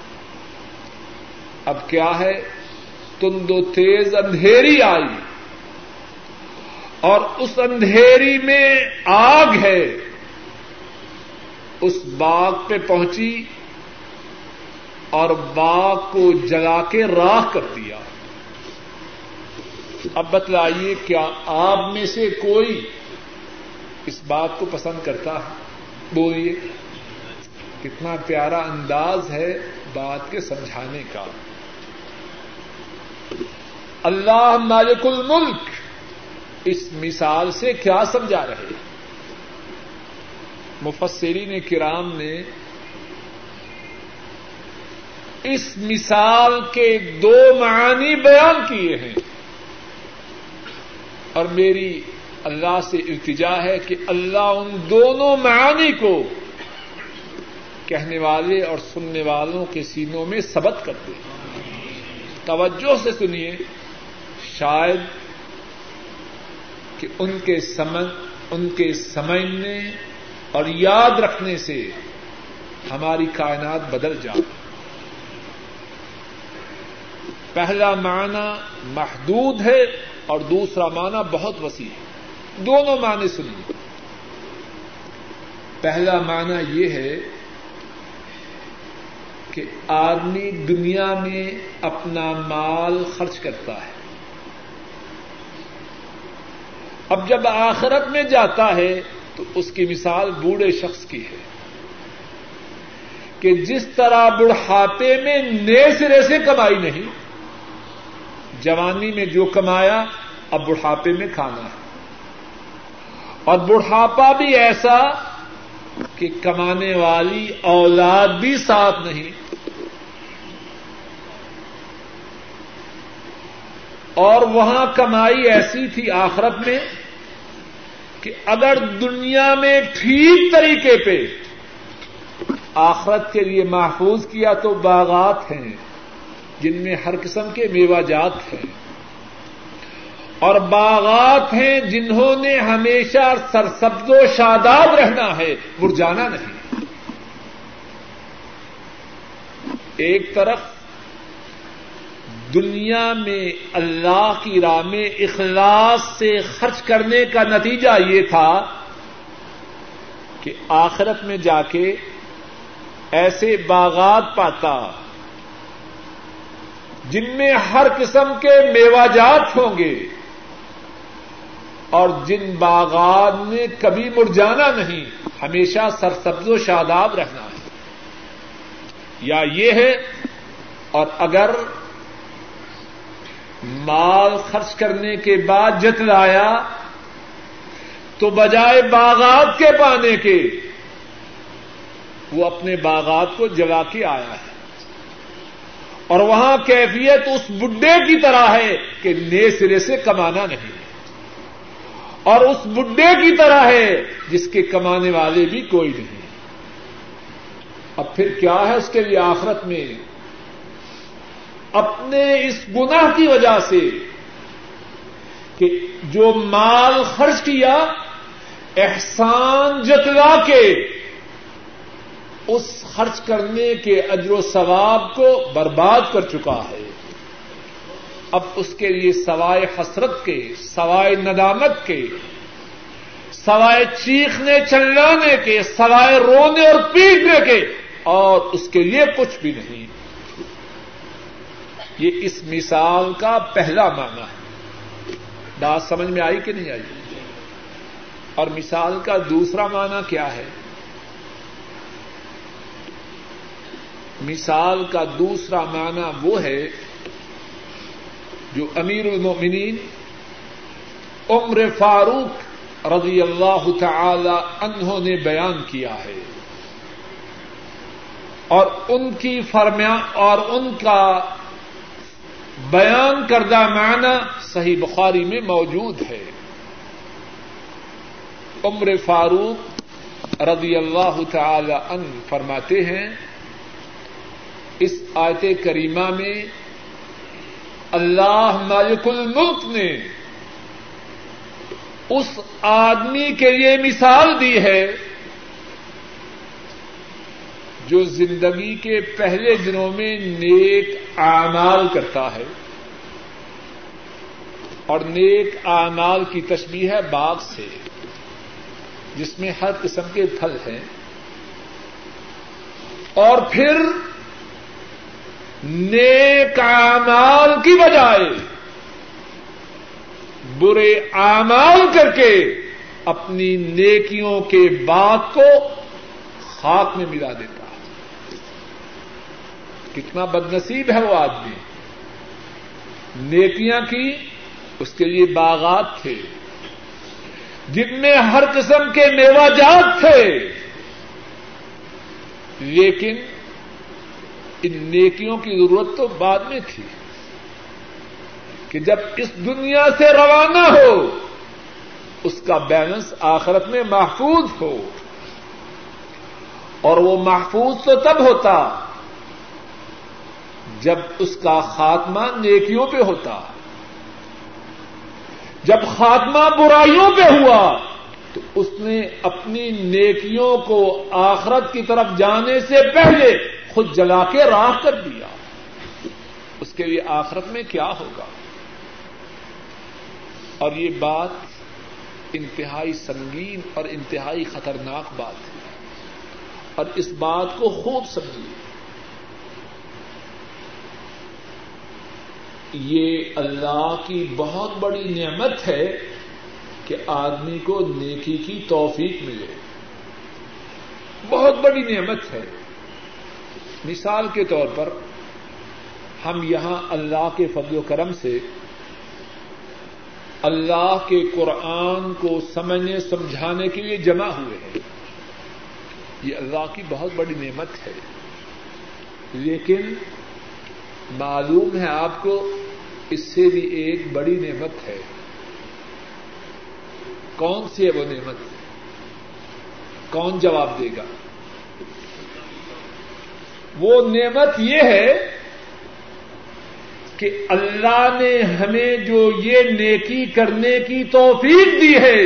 اب کیا ہے؟ تم دو تیز اندھیری آئی۔ اور اس اندھیری میں آگ ہے، اس باغ پہ پہنچی اور باغ کو جلا کے راہ کر دیا۔ اب بتلائیے، کیا آپ میں سے کوئی اس بات کو پسند کرتا ہے؟ بولیے، کتنا پیارا انداز ہے بات کے سمجھانے کا۔ اللہ مالک الملک اس مثال سے کیا سمجھا رہے مفسرین کرام نے اس مثال کے دو معنی بیان کیے ہیں۔ اور میری اللہ سے التجا ہے کہ اللہ ان دونوں معانی کو کہنے والے اور سننے والوں کے سینوں میں سبق کرتے توجہ سے سنیے، شاید کہ ان کے سمجھ ان کے سمجھنے اور یاد رکھنے سے ہماری کائنات بدل جائے۔ پہلا معنی محدود ہے اور دوسرا معنی بہت وسیع ہے۔ دونوں معنی سنیے۔ پہلا معنی یہ ہے کہ آدمی دنیا میں اپنا مال خرچ کرتا ہے۔ اب جب آخرت میں جاتا ہے تو اس کی مثال بوڑھے شخص کی ہے کہ جس طرح بڑھاپے میں نئے سرے سے کمائی نہیں، جوانی میں جو کمایا، اب بڑھاپے میں کھانا ہے۔ اور بڑھاپا بھی ایسا کہ کمانے والی اولاد بھی ساتھ نہیں۔ اور وہاں کمائی ایسی تھی آخرت میں کہ اگر دنیا میں ٹھیک طریقے پہ آخرت کے لیے محفوظ کیا تو باغات ہیں، جن میں ہر قسم کے میوہ جات ہیں۔ اور باغات ہیں جنہوں نے ہمیشہ سرسبز و شاداب رہنا ہے مرجانا نہیں۔ ایک طرف دنیا میں اللہ کی راہ میں اخلاص سے خرچ کرنے کا نتیجہ یہ تھا کہ آخرت میں جا کے ایسے باغات پاتا جن میں ہر قسم کے میواجات ہوں گے اور جن باغات میں کبھی مرجانا نہیں، ہمیشہ سرسبز و شاداب رہنا ہے۔ یا یہ ہے، اور اگر مال خرچ کرنے کے بعد جتلایا تو بجائے باغات کے پانے کے وہ اپنے باغات کو جلا کے آیا ہے اور وہاں کیفیت اس بڈھے کی طرح ہے کہ نئے سرے سے کمانا نہیں اور اس بڈھے کی طرح ہے جس کے کمانے والے بھی کوئی نہیں۔ اب پھر کیا ہے اس کے لیے آخرت میں؟ اپنے اس گناہ کی وجہ سے کہ جو مال خرچ کیا، احسان جتلا کے اس خرچ کرنے کے اجر و ثواب کو برباد کر چکا ہے۔ اب اس کے لیے سوائے حسرت کے، سوائے ندامت کے، سوائے چیخنے، چلانے کے، سوائے رونے اور پیٹنے کے اور اس کے لیے کچھ بھی نہیں۔ یہ اس مثال کا پہلا معنی ہے۔ بات سمجھ میں آئی کہ نہیں آئی؟ اور مثال کا دوسرا معنی کیا ہے؟ مثال کا دوسرا معنی وہ ہے جو امیر المومنین عمر فاروق رضی اللہ تعالی انہوں نے بیان کیا ہے۔ اور ان کی فرمیا اور ان کا بیان کردہ معنی صحیح بخاری میں موجود ہے۔ عمر فاروق رضی اللہ تعالی ان فرماتے ہیں، اس آیت کریمہ میں اللہ مالک الملک نے اس آدمی کے لیے مثال دی ہے جو زندگی کے پہلے دنوں میں نیک اعمال کرتا ہے اور نیک اعمال کی تشبیح ہے باغ سے، جس میں ہر قسم کے پھل ہیں۔ اور پھر نیک اعمال کی بجائے برے اعمال کر کے اپنی نیکیوں کے باغ کو خاک میں ملا دیتا کتنا بد نصیب ہے وہ آدمی۔ نیکیاں کی، اس کے لیے باغات تھے۔ جن میں ہر قسم کے میوہ جات تھے۔ لیکن ان نیکیوں کی ضرورت تو بعد میں تھی کہ جب اس دنیا سے روانہ ہو، اس کا بیلنس آخرت میں محفوظ ہو۔ اور وہ محفوظ تو تب ہوتا جب اس کا خاتمہ نیکیوں پہ ہوتا، جب خاتمہ برائیوں پہ ہوا، تو اس نے اپنی نیکیوں کو آخرت کی طرف جانے سے پہلے خود جلا کے راہ کر دیا۔ اس کے لیے آخرت میں کیا ہوگا؟ اور یہ بات انتہائی سنگین اور انتہائی خطرناک بات ہے۔ اور اس بات کو خوب سمجھیے۔ یہ اللہ کی بہت بڑی نعمت ہے کہ آدمی کو نیکی کی توفیق ملے۔ بہت بڑی نعمت ہے۔ مثال کے طور پر ہم یہاں اللہ کے فضل و کرم سے اللہ کے قرآن کو سمجھنے، سمجھانے کے لیے جمع ہوئے ہیں۔ یہ اللہ کی بہت بڑی نعمت ہے۔ لیکن معلوم ہے آپ کو اس سے بھی ایک بڑی نعمت ہے۔ کون سی ہے وہ نعمت؟ کون جواب دے گا؟ وہ نعمت یہ ہے کہ اللہ نے ہمیں جو یہ نیکی کرنے کی توفیق دی ہے،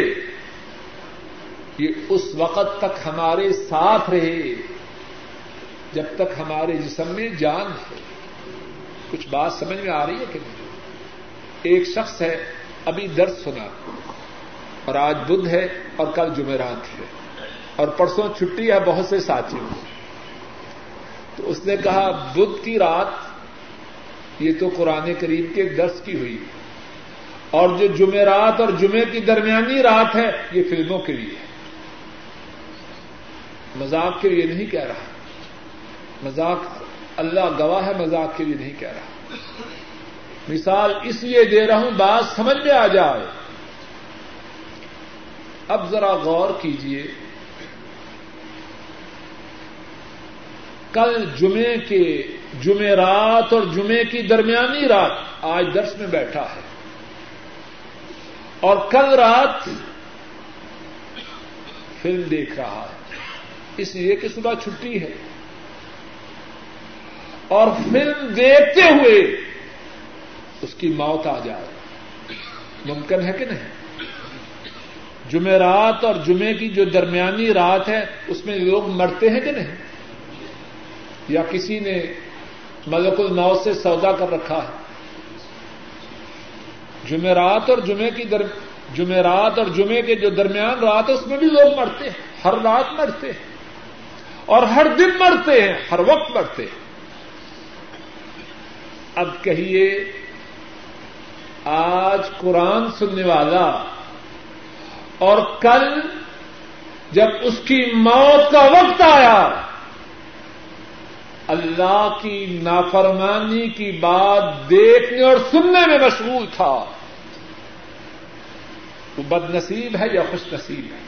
یہ اس وقت تک ہمارے ساتھ رہے، جب تک ہمارے جسم میں جان ہے۔ کچھ بات سمجھ میں آ رہی ہے کہ نہیں؟ ایک شخص ہے، ابھی درد سنا، اور آج بدھ ہے اور کل جمعرات ہے، اور پرسوں چھٹی ہے، بہت سے ساتھیوں تو اس نے کہا، بدھ کی رات، یہ تو قرآن کریم کے درس کی ہوئی۔ اور جو جمعرات اور جمعے کی درمیانی رات ہے، یہ فلموں کے لیے ہے۔ مذاق کے لیے نہیں کہہ رہا۔ مذاق اللہ گواہ ہے، مذاق کے لیے نہیں کہہ رہا۔ مثال اس لیے دے رہا ہوں، بات سمجھ میں آ جائے۔ اب ذرا غور کیجیے کل جمعے کے جمعرات اور جمعے کی درمیانی رات آج درس میں بیٹھا ہے۔ اور کل رات فلم دیکھ رہا ہے۔ اس لیے کہ صبح چھٹی ہے۔ اور فلم دیکھتے ہوئے اس کی موت آ جائے۔ ممکن ہے کہ نہیں؟ جمعرات اور جمعے کی جو درمیانی رات ہے، اس میں لوگ مرتے ہیں کہ نہیں؟ یا کسی نے ملک الموت سے سودا کر رکھا ہے؟ جمعرات اور جمعے کی در... جمعرات اور جمعے کے جو درمیان رات ہے، اس میں بھی لوگ مرتے ہیں۔ ہر رات مرتے ہیں۔ اور ہر دن مرتے ہیں، ہر وقت مرتے ہیں۔ اب کہیے، آج قرآن سننے والا اور کل جب اس کی موت کا وقت آیا، اللہ کی نافرمانی کی بات دیکھنے اور سننے میں مشغول تھا۔ وہ بد نصیب ہے یا خوش نصیب ہے؟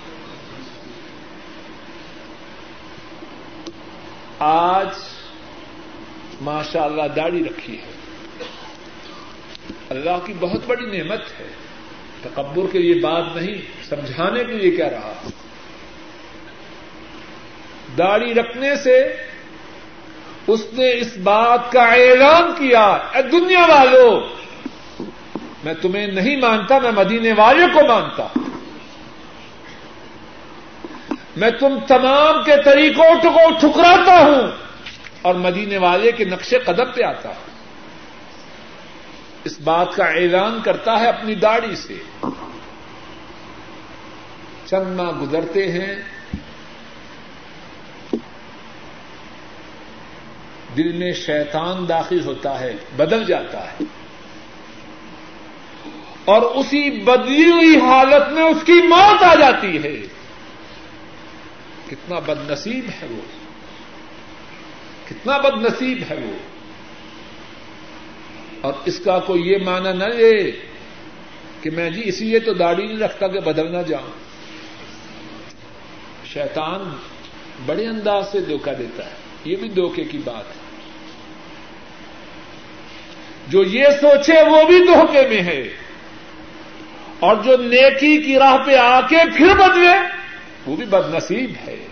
آج ماشاء اللہ داڑھی رکھی ہے۔ اللہ کی بہت بڑی نعمت ہے۔ تکبر کے لیے بات نہیں، سمجھانے کے لیے کہہ رہا داڑھی رکھنے سے اس نے اس بات کا اعلان کیا، اے دنیا والوں میں تمہیں نہیں مانتا، میں مدینے والے کو مانتا۔ میں تم تمام کے طریقوں کو ٹھکراتا ہوں۔ اور مدینے والے کے نقشے قدم پہ آتا ہوں اس بات کا اعلان کرتا ہے اپنی داڑھی سے۔ چند ماہ گزرتے ہیں۔ دل میں شیطان داخل ہوتا ہے، بدل جاتا ہے۔ اور اسی بدلی ہوئی حالت میں اس کی موت آ جاتی ہے۔ کتنا بد نصیب ہے وہ۔ کتنا بد نصیب ہے وہ۔ اور اس کا کوئی یہ مانا نہ لے کہ میں جی اسی لیے تو داڑھی نہیں رکھتا کہ بدل نہ جاؤں۔ شیطان بڑے انداز سے دھوکہ دیتا ہے۔ یہ بھی دھوکے کی بات ہے۔ جو یہ سوچے وہ بھی دھوکے میں ہے۔ اور جو نیکی کی راہ پہ آ کے پھر بدلے وہ بھی بد نصیب ہے۔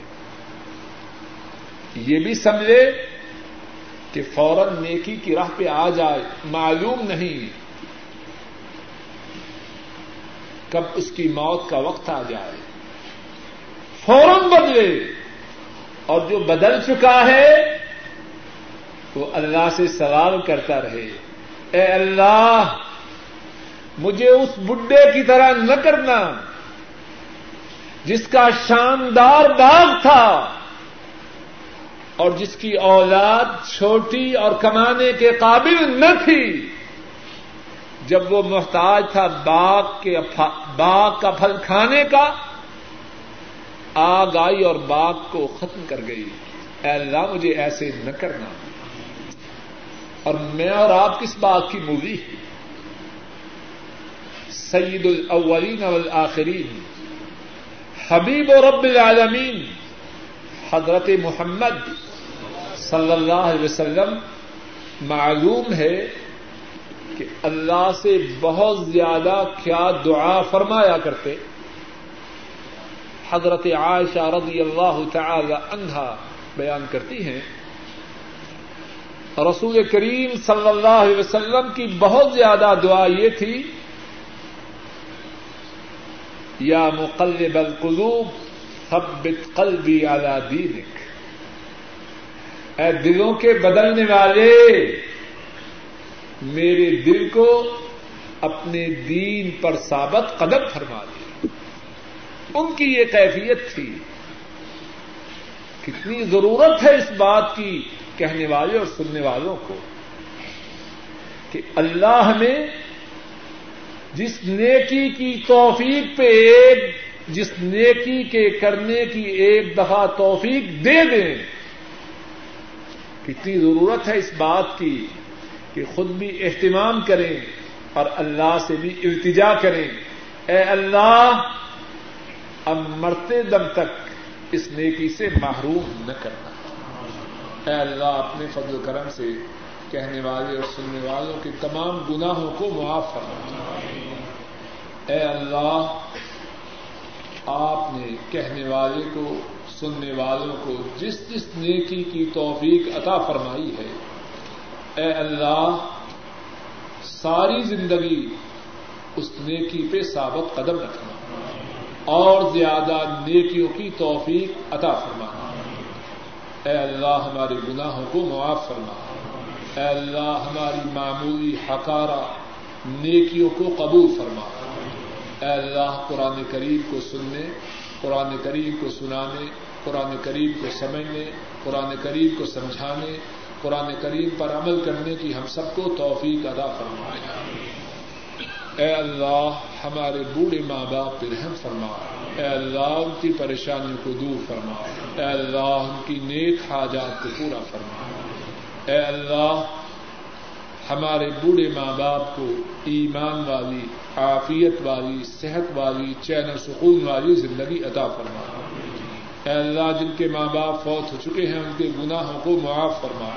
یہ بھی سمجھے کہ فوراً نیکی کی راہ پہ آ جائے، معلوم نہیں۔ کب اس کی موت کا وقت آ جائے۔ فوراً بدلے۔ اور جو بدل چکا ہے، وہ اللہ سے سوال کرتا رہے۔ اے اللہ، مجھے اس بڈھے کی طرح نہ کرنا، جس کا شاندار باغ تھا۔ اور جس کی اولاد چھوٹی اور کمانے کے قابل نہ تھی، جب وہ محتاج تھا باغ کے باغ کا پھل کھانے کا، آگ آئی اور باغ کو ختم کر گئی۔ اے اللہ، مجھے ایسے نہ کرنا۔ اور میں اور آپ کس بات کی مووی؟ سعید الاولین والآخرین۔ حبیب و رب العالمین، حضرت محمد۔ صلی اللہ علیہ وسلم معلوم ہے کہ اللہ سے بہت زیادہ کیا دعا فرمایا کرتے۔ حضرت عائشہ رضی اللہ تعالی عنہا بیان کرتی ہیں۔ رسول کریم صلی اللہ علیہ وسلم کی بہت زیادہ دعا یہ تھی، یا مقلب القلوب، ثبت قلبی على دینک. اے دلوں کے بدلنے والے، میرے دل کو اپنے دین پر ثابت قدم فرما دیا ان کی یہ کیفیت تھی۔ کتنی ضرورت ہے اس بات کی کہنے والے اور سننے والوں کو کہ اللہ ہمیں جس نیکی کی توفیق پہ ایک، جس نیکی کے کرنے کی ایک دفعہ توفیق دے دیں۔ کتنی ضرورت ہے اس بات کی کہ خود بھی اہتمام کریں اور اللہ سے بھی التجا کریں۔ اے اللہ، اب مرتے دم تک اس نیکی سے محروم نہ کرنا۔ اے اللہ، اپنے فضل و کرم سے کہنے والے اور سننے والوں کے تمام گناہوں کو معاف فرما۔ اے اللہ آپ نے کہنے والے کو، سننے والوں کو جس جس نیکی کی توفیق عطا فرمائی ہے، اے اللہ، ساری زندگی اس نیکی پہ ثابت قدم رکھنا اور زیادہ نیکیوں کی توفیق عطا فرمانا۔ اے اللہ، ہمارے گناہوں کو معاف فرما۔ اے اللہ، ہماری معمولی حکارہ نیکیوں کو قبول فرما۔ اے اللہ، قرآن کریم کو سننے، قرآن کریم کو سنانے، قرآن کریم کو سمجھنے، قرآن کریم کو سمجھانے، قرآن کریم پر عمل کرنے کی ہم سب کو توفیق ادا فرمائے۔ اے اللہ، ہمارے بوڑھے ماں باپ پہ رحم فرما اے اللہ، ان کی پریشانیوں کو دور فرما اے اللہ، ان کی نیک حاجات کو پورا فرما اے اللہ ہمارے بوڑھے ماں باپ کو ایمان والی، عافیت والی، صحت والی، چین و سکون والی زندگی عطا فرما۔ اے اللہ، جن کے ماں باپ فوت ہو چکے ہیں، ان کے گناہوں کو معاف فرما۔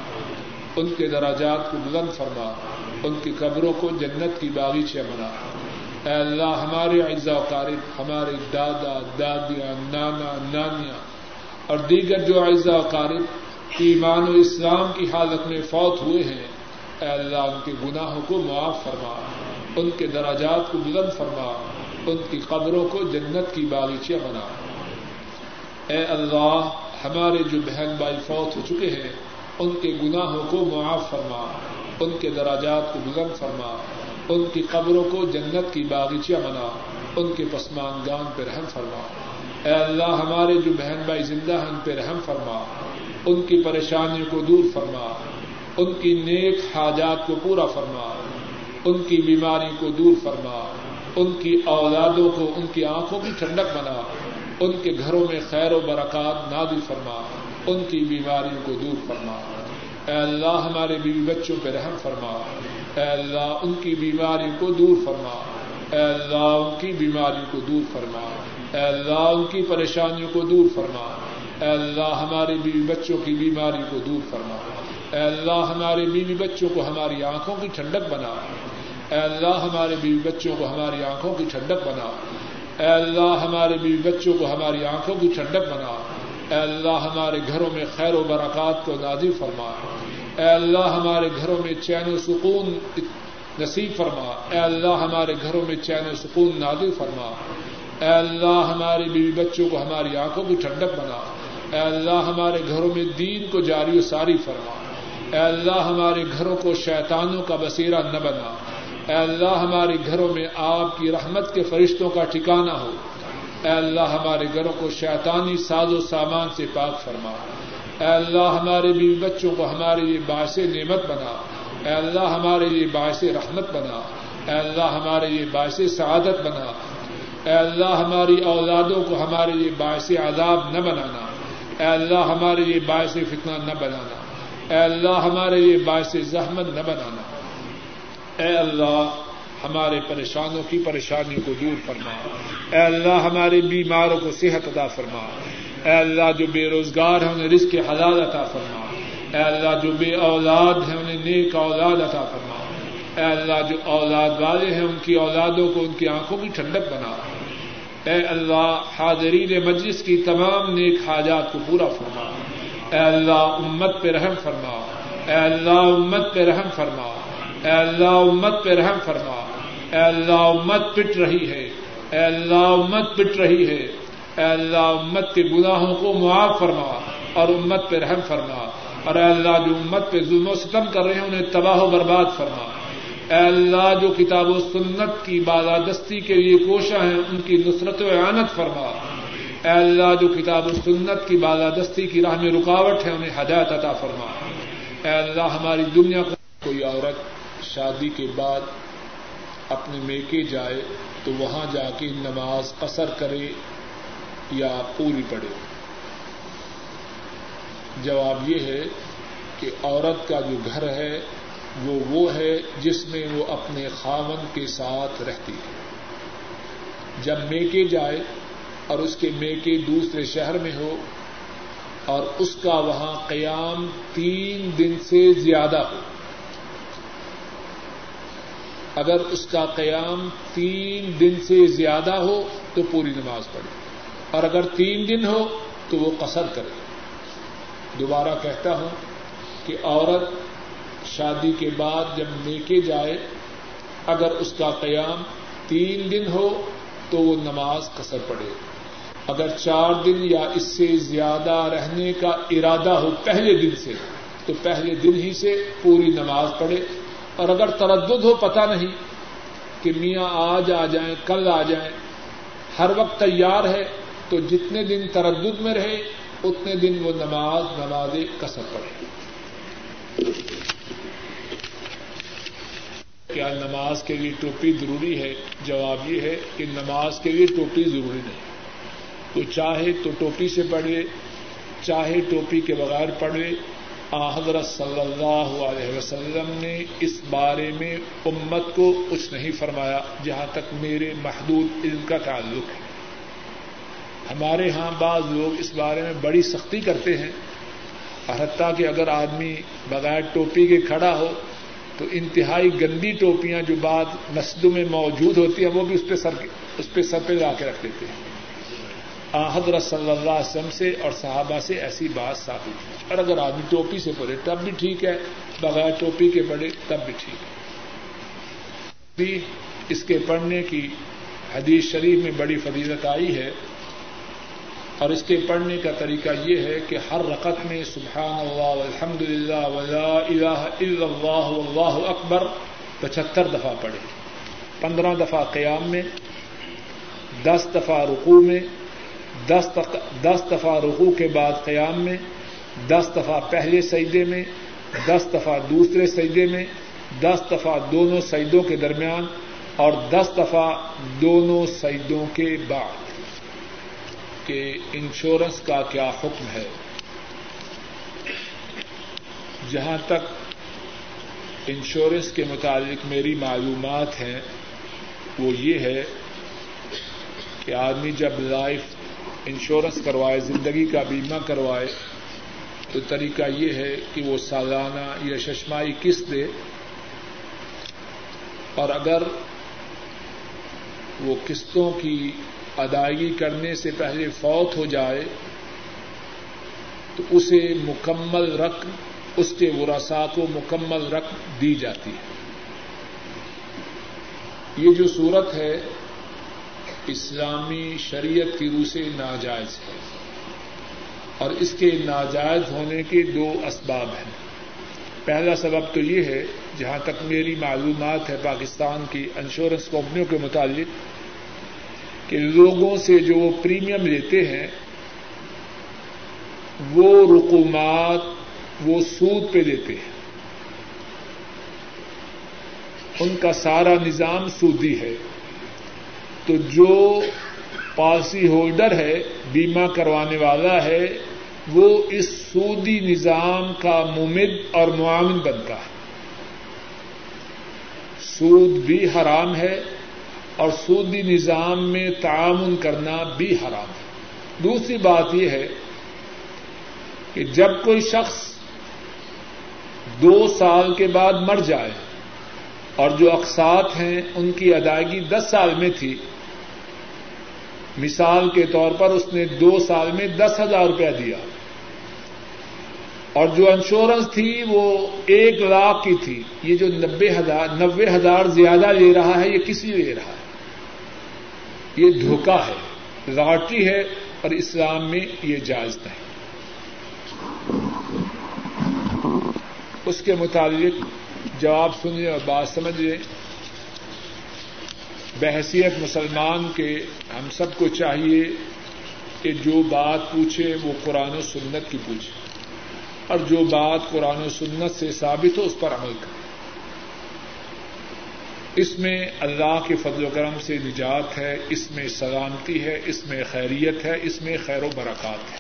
ان کے دراجات کو بلند فرما۔ ان کی قبروں کو جنت کی باغیچہ بنا۔ اے اللہ، ہمارے اعزا قارب ہمارے دادا، دادیاں، نانا، نانیاں اور دیگر جو اعزا قارب ایمان و اسلام کی حالت میں فوت ہوئے ہیں اے اللہ، ان کے گناہوں کو معاف فرما، ان کے دراجات کو بلند فرما، ان کی قبروں کو جنت کی باغیچہ بنا۔ اے اللہ، ہمارے جو بہن بھائی فوت ہو چکے ہیں، ان کے گناہوں کو معاف فرما، ان کے دراجات کو بلند فرما، ان کی قبروں کو جنت کی باغیچیاں بنا، ان کے پسمان گان پہ رحم فرما۔ اے اللہ، ہمارے جو بہن بھائی زندہ ہیں، ان پہ رحم فرما، ان کی پریشانیوں کو دور فرما ان کی نیک حاجات کو پورا فرما، ان کی بیماری کو دور فرما، ان کی اولادوں کو، ان کی آنکھوں کی ٹھنڈک بنا، ان کے گھروں میں خیر و برکات نادل فرما، ان کی بیماریوں کو دور فرما۔ اے اللہ، ہمارے بیوی بچوں پہ رحم فرما۔ اے اللہ، ان کی بیماریوں کو دور فرما۔ اے اللہ، ان کی بیماریوں کو دور فرما۔ اے اللہ، ان کی پریشانیوں کو دور فرما۔ اے اللہ، ہمارے بیوی بچوں کی بیماری کو دور فرما۔ اے اللہ ہمارے بیوی بچوں کو ہماری آنکھوں کی ٹھنڈک بنا۔ اے اللہ ہمارے بیوی بچوں کو ہماری آنکھوں کی ٹھنڈک بنا۔ اے اللہ ہمارے بیوی بچوں کو ہماری آنکھوں کی ٹھنڈک بنا۔ اے اللہ ہمارے گھروں میں خیر و برکات کو نازل فرما۔ اے اللہ ہمارے گھروں میں چین و سکون نصیب فرما۔ اے اللہ ہمارے گھروں میں چین و سکون نازل فرما۔ اے اللہ ہمارے بیوی بچوں کو ہماری آنکھوں کی ٹھنڈک بنا۔ اے اللہ ہمارے گھروں میں دین کو جاری و ساری فرما۔ اے اللہ ہمارے گھروں کو شیطانوں کا بسیرا نہ بنا۔ اے اللہ ہمارے گھروں میں آپ کی رحمت کے فرشتوں کا ٹھکانہ ہو۔ اے اللہ ہمارے گھروں کو شیطانی ساز و سامان سے پاک فرما۔ اے اللہ ہمارے بیوی بچوں کو ہمارے لیے باعث نعمت بنا۔ اے اللہ ہمارے لیے باعث رحمت بنا۔ اے اللہ ہمارے لیے باعث سعادت بنا۔ اے اللہ ہماری اولادوں کو ہمارے لیے باعث عذاب نہ بنانا۔ اے اللہ ہمارے لیے باعث فتنہ نہ بنانا۔ اے اللہ ہمارے لیے باعث زحمت نہ بنانا۔ اے اللہ ہمارے پریشانوں کی پریشانی کو دور فرما۔ اے اللہ ہمارے بیماروں کو صحت عطا فرما۔ اے اللہ جو بے روزگار ہیں انہیں رزق حلال عطا فرما۔ اے اللہ جو بے اولاد ہیں انہیں نیک اولاد عطا فرما۔ اے اللہ جو اولاد والے ہیں ان کی اولادوں کو ان کی آنکھوں کی ٹھنڈک بنا۔ اے اللہ حاضرین مجلس کی تمام نیک حاجات کو پورا فرما۔ اے اللہ امت پہ رحم فرما۔ اے اللہ امت پہ رحم فرما۔ اے اللہ امت پہ رحم فرما۔ اے اللہ امت پٹ رہی ہے۔ اے اللہ امت پٹ رہی ہے۔ اے اللہ امت کے گناہوں کو معاف فرما اور امت پہ رحم فرما۔ اور اے اللہ جو امت پہ ظلم و ستم کر رہے ہیں، انہیں تباہ و برباد فرما۔ اے اللہ جو کتاب و سنت کی بالادستی کے لیے کوشاں ہیں، ان کی نصرت و اعانت فرما۔ اے اللہ جو کتاب و سنت کی بالادستی کی راہ میں رکاوٹ ہے انہیں ہدایت عطا فرما۔ اے اللہ، ہماری دنیا کو کوئی عورت شادی کے بعد اپنے میکے جائے تو وہاں جا کے نماز قصر کرے یا پوری پڑے جواب یہ ہے کہ عورت کا جو گھر ہے، وہ وہ ہے جس میں وہ اپنے خاون کے ساتھ رہتی ہے۔ جب میکے جائے اور اس کے میکے دوسرے شہر میں ہو اور اس کا وہاں قیام تین دن سے زیادہ ہو۔ اگر اس کا قیام تین دن سے زیادہ ہو تو پوری نماز پڑھے۔ اور اگر تین دن ہو تو وہ قصر کرے۔ دوبارہ کہتا ہوں کہ عورت شادی کے بعد جب میکے جائے، اگر اس کا قیام تین دن ہو تو وہ نماز قصر پڑے اگر چار دن یا اس سے زیادہ رہنے کا ارادہ ہو پہلے دن سے، تو پہلے دن ہی سے پوری نماز پڑھے۔ اور اگر تردد ہو پتا نہیں کہ میاں آج آ جائیں، کل آ جائیں۔ ہر وقت تیار ہے، تو جتنے دن تردد میں رہے، اتنے دن وہ نماز نماز کسر پڑے کیا نماز کے لیے ٹوپی ضروری ہے؟ جواب یہ ہے کہ نماز کے لیے ٹوپی ضروری نہیں۔ تو چاہے تو ٹوپی سے پڑھے، چاہے ٹوپی کے بغیر پڑھے۔ حضرت صلی اللہ علیہ وسلم نے اس بارے میں امت کو کچھ نہیں فرمایا، جہاں تک میرے محدود علم کا تعلق ہے۔ ہمارے ہاں بعض لوگ اس بارے میں بڑی سختی کرتے ہیں۔ حتیٰ کہ اگر آدمی بغیر ٹوپی کے کھڑا ہو، تو انتہائی گندی ٹوپیاں جو بعد مسجدوں میں موجود ہوتی ہیں، وہ بھی اس پہ سر اس پہ سر پہ لا کے رکھ دیتے ہیں۔ حضرت صلی اللہ علیہ وسلم سے اور صحابہ سے ایسی بات ثابت ہے۔ اور اگر آدمی ٹوپی سے پڑھے، تب بھی ٹھیک ہے۔ بغیر ٹوپی کے پڑھے، تب بھی ٹھیک ہے۔ بھی اس کے پڑھنے کی حدیث شریف میں بڑی فضیلت آئی ہے۔ اور اس کے پڑھنے کا طریقہ یہ ہے کہ ہر رقط میں سبحان اللہ الحمد للہ ولا الہ الا اللہ اللہ اکبر پچہتر دفعہ پڑھے۔ پندرہ دفعہ قیام میں، دس دفعہ رقو میں دس دفعہ رقو کے بعد قیام میں، دس دفعہ پہلے سجدے میں، دس دفعہ دوسرے سجدے میں، دس دفعہ دونوں سجدوں کے درمیان اور دس دفعہ دونوں سجدوں کے بعد کہ انشورنس کا کیا حکم ہے۔ جہاں تک انشورنس کے متعلق میری معلومات ہیں، وہ یہ ہے کہ آدمی جب لائف انشورنس کروائے، زندگی کا بیمہ کروائے، تو طریقہ یہ ہے کہ وہ سالانہ یا ششمائی قسط دے اور اگر وہ قسطوں کی ادائیگی کرنے سے پہلے فوت ہو جائے، تو اسے مکمل رقم، اس کے ورثا کو مکمل رقم دی جاتی ہے۔ یہ جو صورت ہے اسلامی شریعت کی روح سے ناجائز ہے۔ اور اس کے ناجائز ہونے کے دو اسباب ہیں۔ پہلا سبب تو یہ ہے، جہاں تک میری معلومات ہے پاکستان کی انشورنس کمپنیوں کے متعلق، کہ لوگوں سے جو وہ پریمیم لیتے ہیں، وہ رقومات وہ سود پہ دیتے ہیں۔ ان کا سارا نظام سودی ہے۔ تو جو پالیسی ہولڈر ہے، بیمہ کروانے والا ہے، وہ اس سودی نظام کا ممد اور معاون بنتا ہے۔ سود بھی حرام ہے اور سودی نظام میں تعاون کرنا بھی حرام ہے۔ دوسری بات یہ ہے کہ جب کوئی شخص دو سال کے بعد مر جائے اور جو اقساط ہیں، ان کی ادائیگی دس سال میں تھی مثال کے طور پر اس نے دو سال میں دس ہزار روپیہ دیا۔ اور جو انشورنس تھی وہ ایک لاکھ کی تھی۔ یہ جو نبے ہزار نبے ہزار زیادہ لے رہا ہے، یہ کس لیے لے رہا ہے؟ یہ دھوکہ ہے، لاٹری ہے اور اسلام میں یہ جائز نہیں۔ اس کے مطابق جواب سنیں اور بات سمجھ لیں بحثیت مسلمان کے ہم سب کو چاہیے کہ جو بات پوچھے وہ قرآن و سنت کی پوچھے اور جو بات قرآن و سنت سے ثابت ہو اس پر عمل کرے۔ اس میں اللہ کے فضل و کرم سے نجات ہے، اس میں سلامتی ہے، اس میں خیریت ہے، اس میں خیر و برکات ہے۔